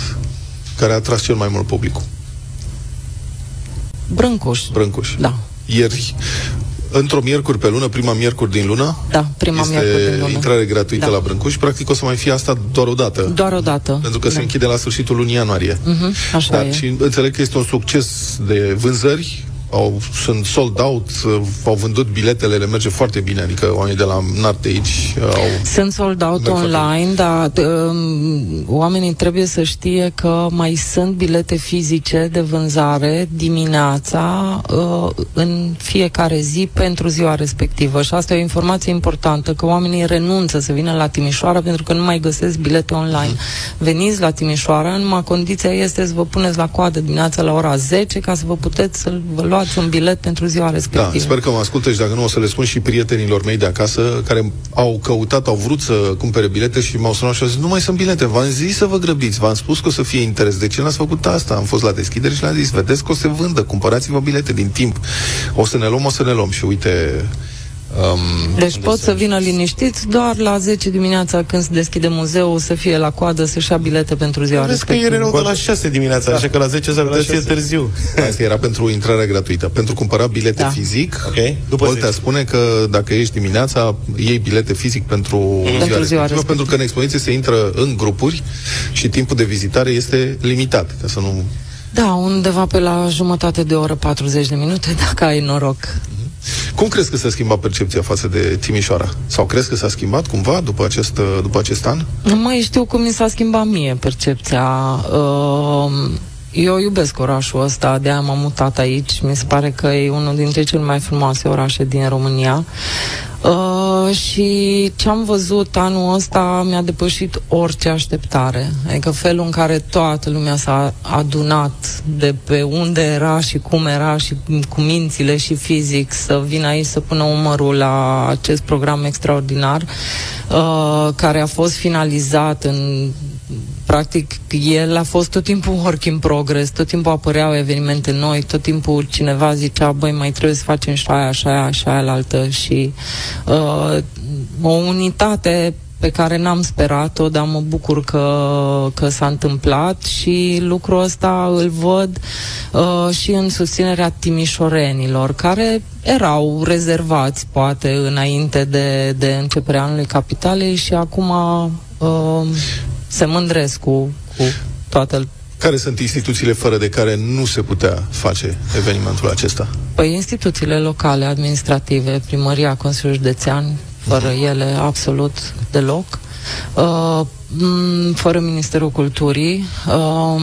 care a atras cel mai mult publicul? Brâncuș. Brâncuș. Da. Ieri, într-o miercuri pe lună, prima miercuri din lună, Da, prima este miercuri din lună. intrare gratuită Da. la Brâncuș. Practic o să mai fie asta doar o dată. Doar o dată. Pentru că da. se închide la sfârșitul lunii ianuarie. Mhm, așa Dar e. și înțeleg că este un succes de vânzări, au, sunt sold out, uh, au vândut biletele, le merge foarte bine, adică oamenii de la Narte aici uh, au... Sunt sold out Merg foarte online, dar um, oamenii trebuie să știe că mai sunt bilete fizice de vânzare dimineața uh, în fiecare zi pentru ziua respectivă. Și asta e o informație importantă, că oamenii renunță să vină la Timișoara pentru că nu mai găsesc bilete online. Veniți la Timișoara, numai condiția este să vă puneți la coadă dimineața la ora 10 ca să vă puteți să vă luați un bilet pentru ziua Da, respectivă. sper că mă ascultă și dacă nu o să le spun și prietenilor mei de acasă care au căutat, au vrut să cumpere bilete și m-au sunat și au zis nu mai sunt bilete, v-am zis să vă grăbiți, v-am spus că o să fie interes, de ce n-ați făcut asta? Am fost la deschidere și le-am zis, vedeți că o să se vândă, cumpărați-vă bilete din timp, o să ne luăm, o să ne luăm și uite... Um, Deci pot să vină liniștiți doar la 10 dimineața când se deschide muzeul să fie la coadă să-și ia bilete pentru ziua Vezi că e respectivă. erau de la 6 dimineața, da. așa că la 10 s-ar putea să fie târziu. Asta era pentru intrarea gratuită. Pentru cumpăra bilete Da. fizic, Ok, după Oltea 10. spune că dacă ești dimineața, iei bilete fizic pentru, ziua, ziua respectivă, respectivă. pentru că în expoziție se intră în grupuri și timpul de vizitare este limitat, ca să nu... Da, undeva pe la jumătate de oră, 40 de minute, dacă ai noroc. Cum crezi că s-a schimbat percepția față de Timișoara? Sau crezi că s-a schimbat cumva după acest, după acest an? Nu mai știu cum mi s-a schimbat mie percepția. Uh, Eu iubesc orașul ăsta, de-aia m-am mutat aici. Mi se pare că e unul dintre cele mai frumoase orașe din România. Uh, și ce am văzut anul ăsta mi-a depășit orice așteptare. Adică felul în care toată lumea s-a adunat de pe unde era și cum era și cu mințile și fizic să vină aici să pună umărul la acest program extraordinar uh, care a fost finalizat în practic, el a fost tot timpul work in progress, tot timpul apăreau evenimente noi, tot timpul cineva zicea, băi, mai trebuie să facem și aia, și aia, și aia la altă și uh, o unitate pe care n-am sperat-o, dar mă bucur că, că s-a întâmplat și lucrul ăsta îl văd uh, și în susținerea timișorenilor, care erau rezervați, poate, înainte de, de începerea anului capitalei și acum uh, se mândresc cu, cu toată Care sunt instituțiile fără de care nu se putea face evenimentul acesta? Păi instituțiile locale, administrative, primăria, Consiliul Județean, fără ele absolut deloc, uh, m, fără Ministerul Culturii, um,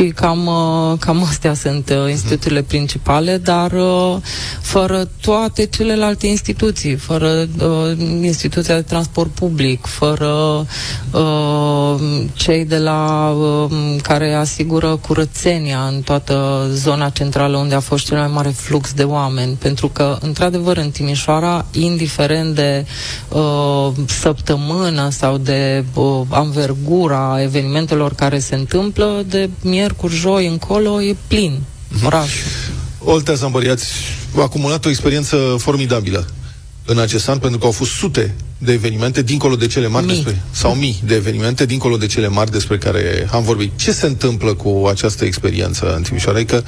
și cam, uh, cam astea sunt uh, instituțiile principale, dar uh, fără toate celelalte instituții, fără uh, instituția de transport public, fără uh, cei de la uh, care asigură curățenia în toată zona centrală unde a fost cel mai mare flux de oameni, pentru că într-adevăr în Timișoara, indiferent de uh, săptămână sau de uh, anvergura evenimentelor care se întâmplă, de miercuri, joi încolo e plin orașul. Oltea Zambăriați a acumulat o experiență formidabilă în acest an, pentru că au fost sute de evenimente dincolo de cele mari Mii. despre, sau mii de evenimente dincolo de cele mari despre care am vorbit. Ce se întâmplă cu această experiență în Timișoara? Adică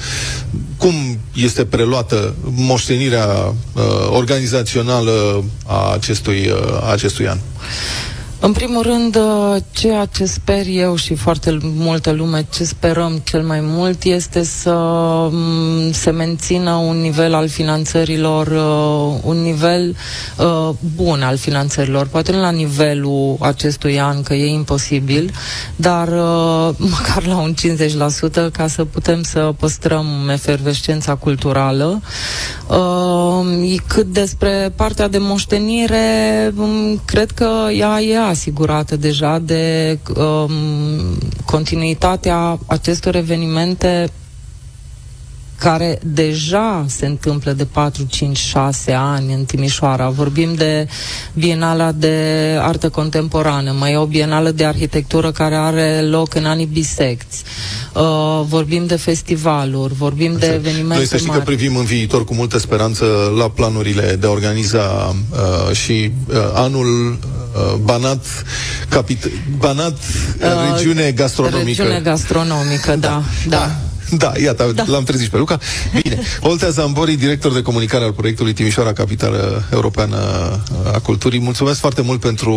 cum este preluată moștenirea uh, organizațională a acestui, uh, a acestui an? În primul rând, uh, ceea ce sper eu și foarte multă lume, ce sperăm cel mai mult este să mm, se mențină un nivel al finanțărilor, uh, un nivel uh, bun al finanțărilor. Poate nu la nivelul acestui an, că e imposibil, dar măcar la un 50% ca să putem să păstrăm efervescența culturală. Cât despre partea de moștenire, mm, cred că ea e asigurată deja de um, continuitatea acestor evenimente care deja se întâmplă de 4, 5, 6 ani în Timișoara. Vorbim de Bienala de Artă Contemporană, mai e o Bienală de Arhitectură care are loc în anii bisecți. Uh, vorbim de festivaluri, vorbim Așa. de evenimente Noi să știi mari. că privim în viitor cu multă speranță la planurile de a organiza uh, și uh, anul uh, Banat, capit- Banat uh, regiune gastronomică. Regiune gastronomică, da. da. da. da. Da, iată, da. l-am trezit pe Luca. Bine. Oltea Zambori, director de comunicare al proiectului Timișoara, Capitală Europeană a Culturii. Mulțumesc foarte mult pentru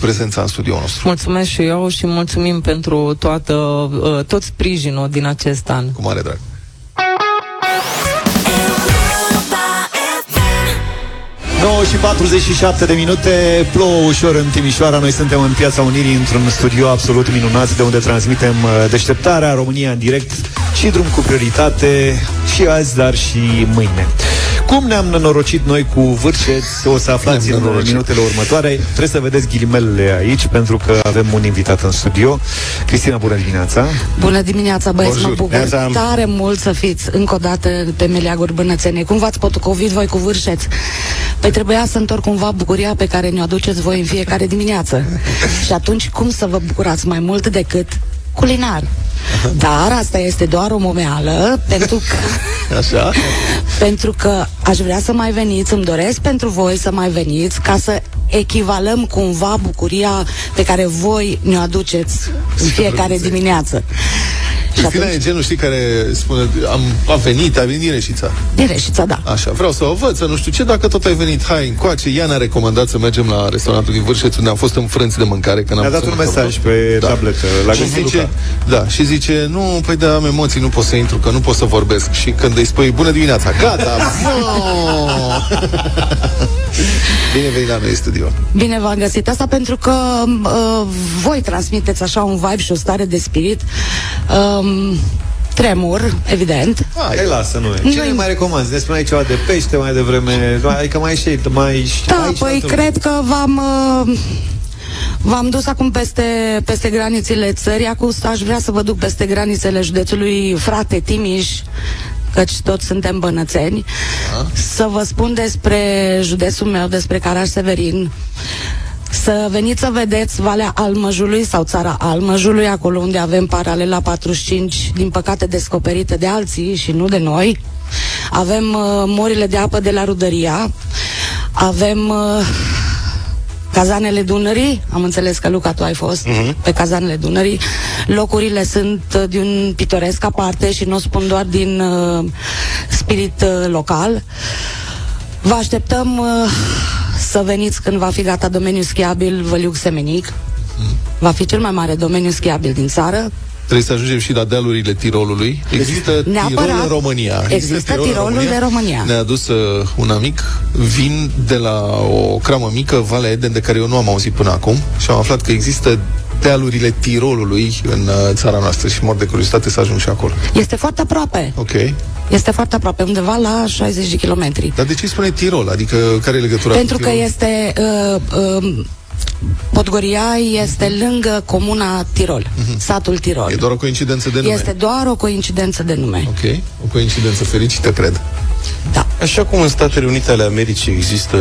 prezența în studioul nostru. Mulțumesc și eu și mulțumim pentru toată, uh, tot sprijinul din acest an. Cu mare drag. 9 și 47 de minute, plouă ușor în Timișoara. Noi suntem în Piața Unirii, într-un studio absolut minunat, de unde transmitem uh, deșteptarea România în direct și drum cu prioritate și azi, dar și mâine. Cum ne-am nenorocit noi cu vârșeți, o să aflați în minutele următoare. Trebuie să vedeți ghilimelele aici, pentru că avem un invitat în studio. Cristina, bună dimineața! Bună dimineața, băieți, mă bucur tare mult să fiți încă o dată pe meleaguri bănățene. Cum v-ați potucovit voi cu vârșeți? Păi trebuia să întorc cumva bucuria pe care ne-o aduceți voi în fiecare dimineață. Și atunci cum să vă bucurați mai mult decât culinar? Dar asta este doar o momeală, pentru că, Așa? pentru că aș vrea să mai veniți, îmi doresc pentru voi să mai veniți, ca să echivalăm cumva bucuria pe care voi ne-o aduceți în fiecare dimineață. Cristina atunci... e genul, știi, care spune, am, a venit, a venit din Reșița. Din Reșița, da. Așa, vreau să o văd, să nu știu ce, dacă tot ai venit, hai încoace. Ea ne-a recomandat să mergem la restaurantul din Vârșeț, unde am fost în frânți de mâncare. Când Ne-a dat un mesaj pe da. tabletă, la și zice, Da, și zice, nu, păi da, am emoții, nu pot să intru, că nu pot să vorbesc. Și când îi spui, bună dimineața, gata! Bine venit la noi în studio. Bine v-am găsit. Asta pentru că uh, voi transmiteți așa un vibe și o stare de spirit. Um, tremur, evident. Hai, lasă, nu. Ce ne mai recomanzi? Ne spuneai ceva de pește mai devreme, adică mai și mai Da, păi cred că v-am uh, V-am dus acum peste, peste granițele țării, acum aș vrea să vă duc peste granițele județului frate Timiș, căci toți suntem bănățeni, A? să vă spun despre județul meu, despre Caraș Severin, să veniți să vedeți Valea Almăjului sau țara Almăjului, acolo unde avem paralela 45, din păcate descoperită de alții și nu de noi. Avem uh, morile de apă de la Rudăria, avem uh, Cazanele Dunării, am înțeles că Luca, tu ai fost uh-huh. pe Cazanele Dunării. Locurile sunt uh, de un pitoresc aparte și nu o spun doar din uh, spirit uh, local. Vă așteptăm uh, să veniți când va fi gata domeniul schiabil Văliuc Semenic. Uh-huh. Va fi cel mai mare domeniu schiabil din țară. Trebuie să ajungem și la dealurile Tirolului. Există Neapărat. Tirol în România. Există, Există Tirol Tirolul în România. de România. Ne-a adus uh, un amic. Vin de la o cramă mică, Valea Eden, de care eu nu am auzit până acum. Și am aflat că există dealurile Tirolului în uh, țara noastră și mor de curiozitate să ajung și acolo. Este foarte aproape. Ok. Este foarte aproape, undeva la 60 de kilometri. Dar de ce îi spune Tirol? Adică care e legătura Pentru cu că Tirol? este... Uh, uh, Podgoria este lângă comuna Tirol, uh-huh. satul Tirol. E doar o coincidență de nume. Este doar o coincidență de nume. Ok, o coincidență fericită, cred. Da. Așa cum în Statele Unite ale Americii există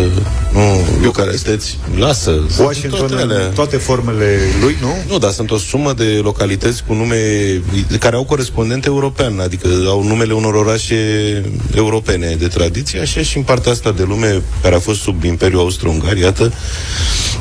nu, localități, lasă, Washington toate, alea. toate formele lui, nu? Nu, dar sunt o sumă de localități cu nume care au corespondent european, adică au numele unor orașe europene de tradiție, așa și în partea asta de lume care a fost sub Imperiul Austro-Ungar, iată,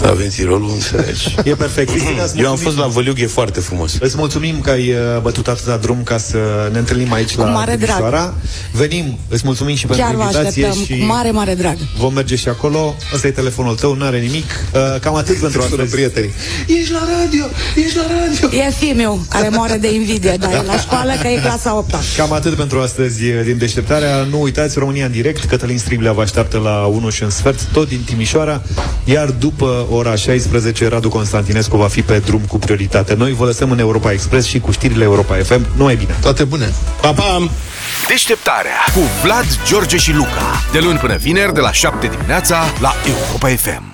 avem avem Tirolul, înțelegi? E perfect. Cristina, îți Eu am mulțumim. fost la Văliug, e foarte frumos. Îți mulțumim că ai uh, bătut atâta drum ca să ne întâlnim aici Cu la mare drag. Timișoara. Venim, îți mulțumim și pentru Chiar vă invitație așteptăm și cu mare, mare drag. vom merge și acolo. Ăsta e telefonul tău, nu are nimic. Uh, cam atât pentru astăzi. prietenii. Ești la radio, ești la radio. E fiul care moare de invidie, dar e la școală că e clasa 8 Cam atât pentru astăzi uh, din deșteptarea. Nu uitați, România în direct. Cătălin Striblea vă așteaptă la 1 și un sfert, tot din Timișoara. Iar după ora 16, Radu Constantinescu va fi pe drum cu prioritate. Noi vă lăsăm în Europa Express și cu știrile Europa FM. Numai bine! Toate bune! Pa, pa! Deșteptarea cu Vlad, George și Luca. De luni până vineri, de la 7 dimineața, la Europa FM.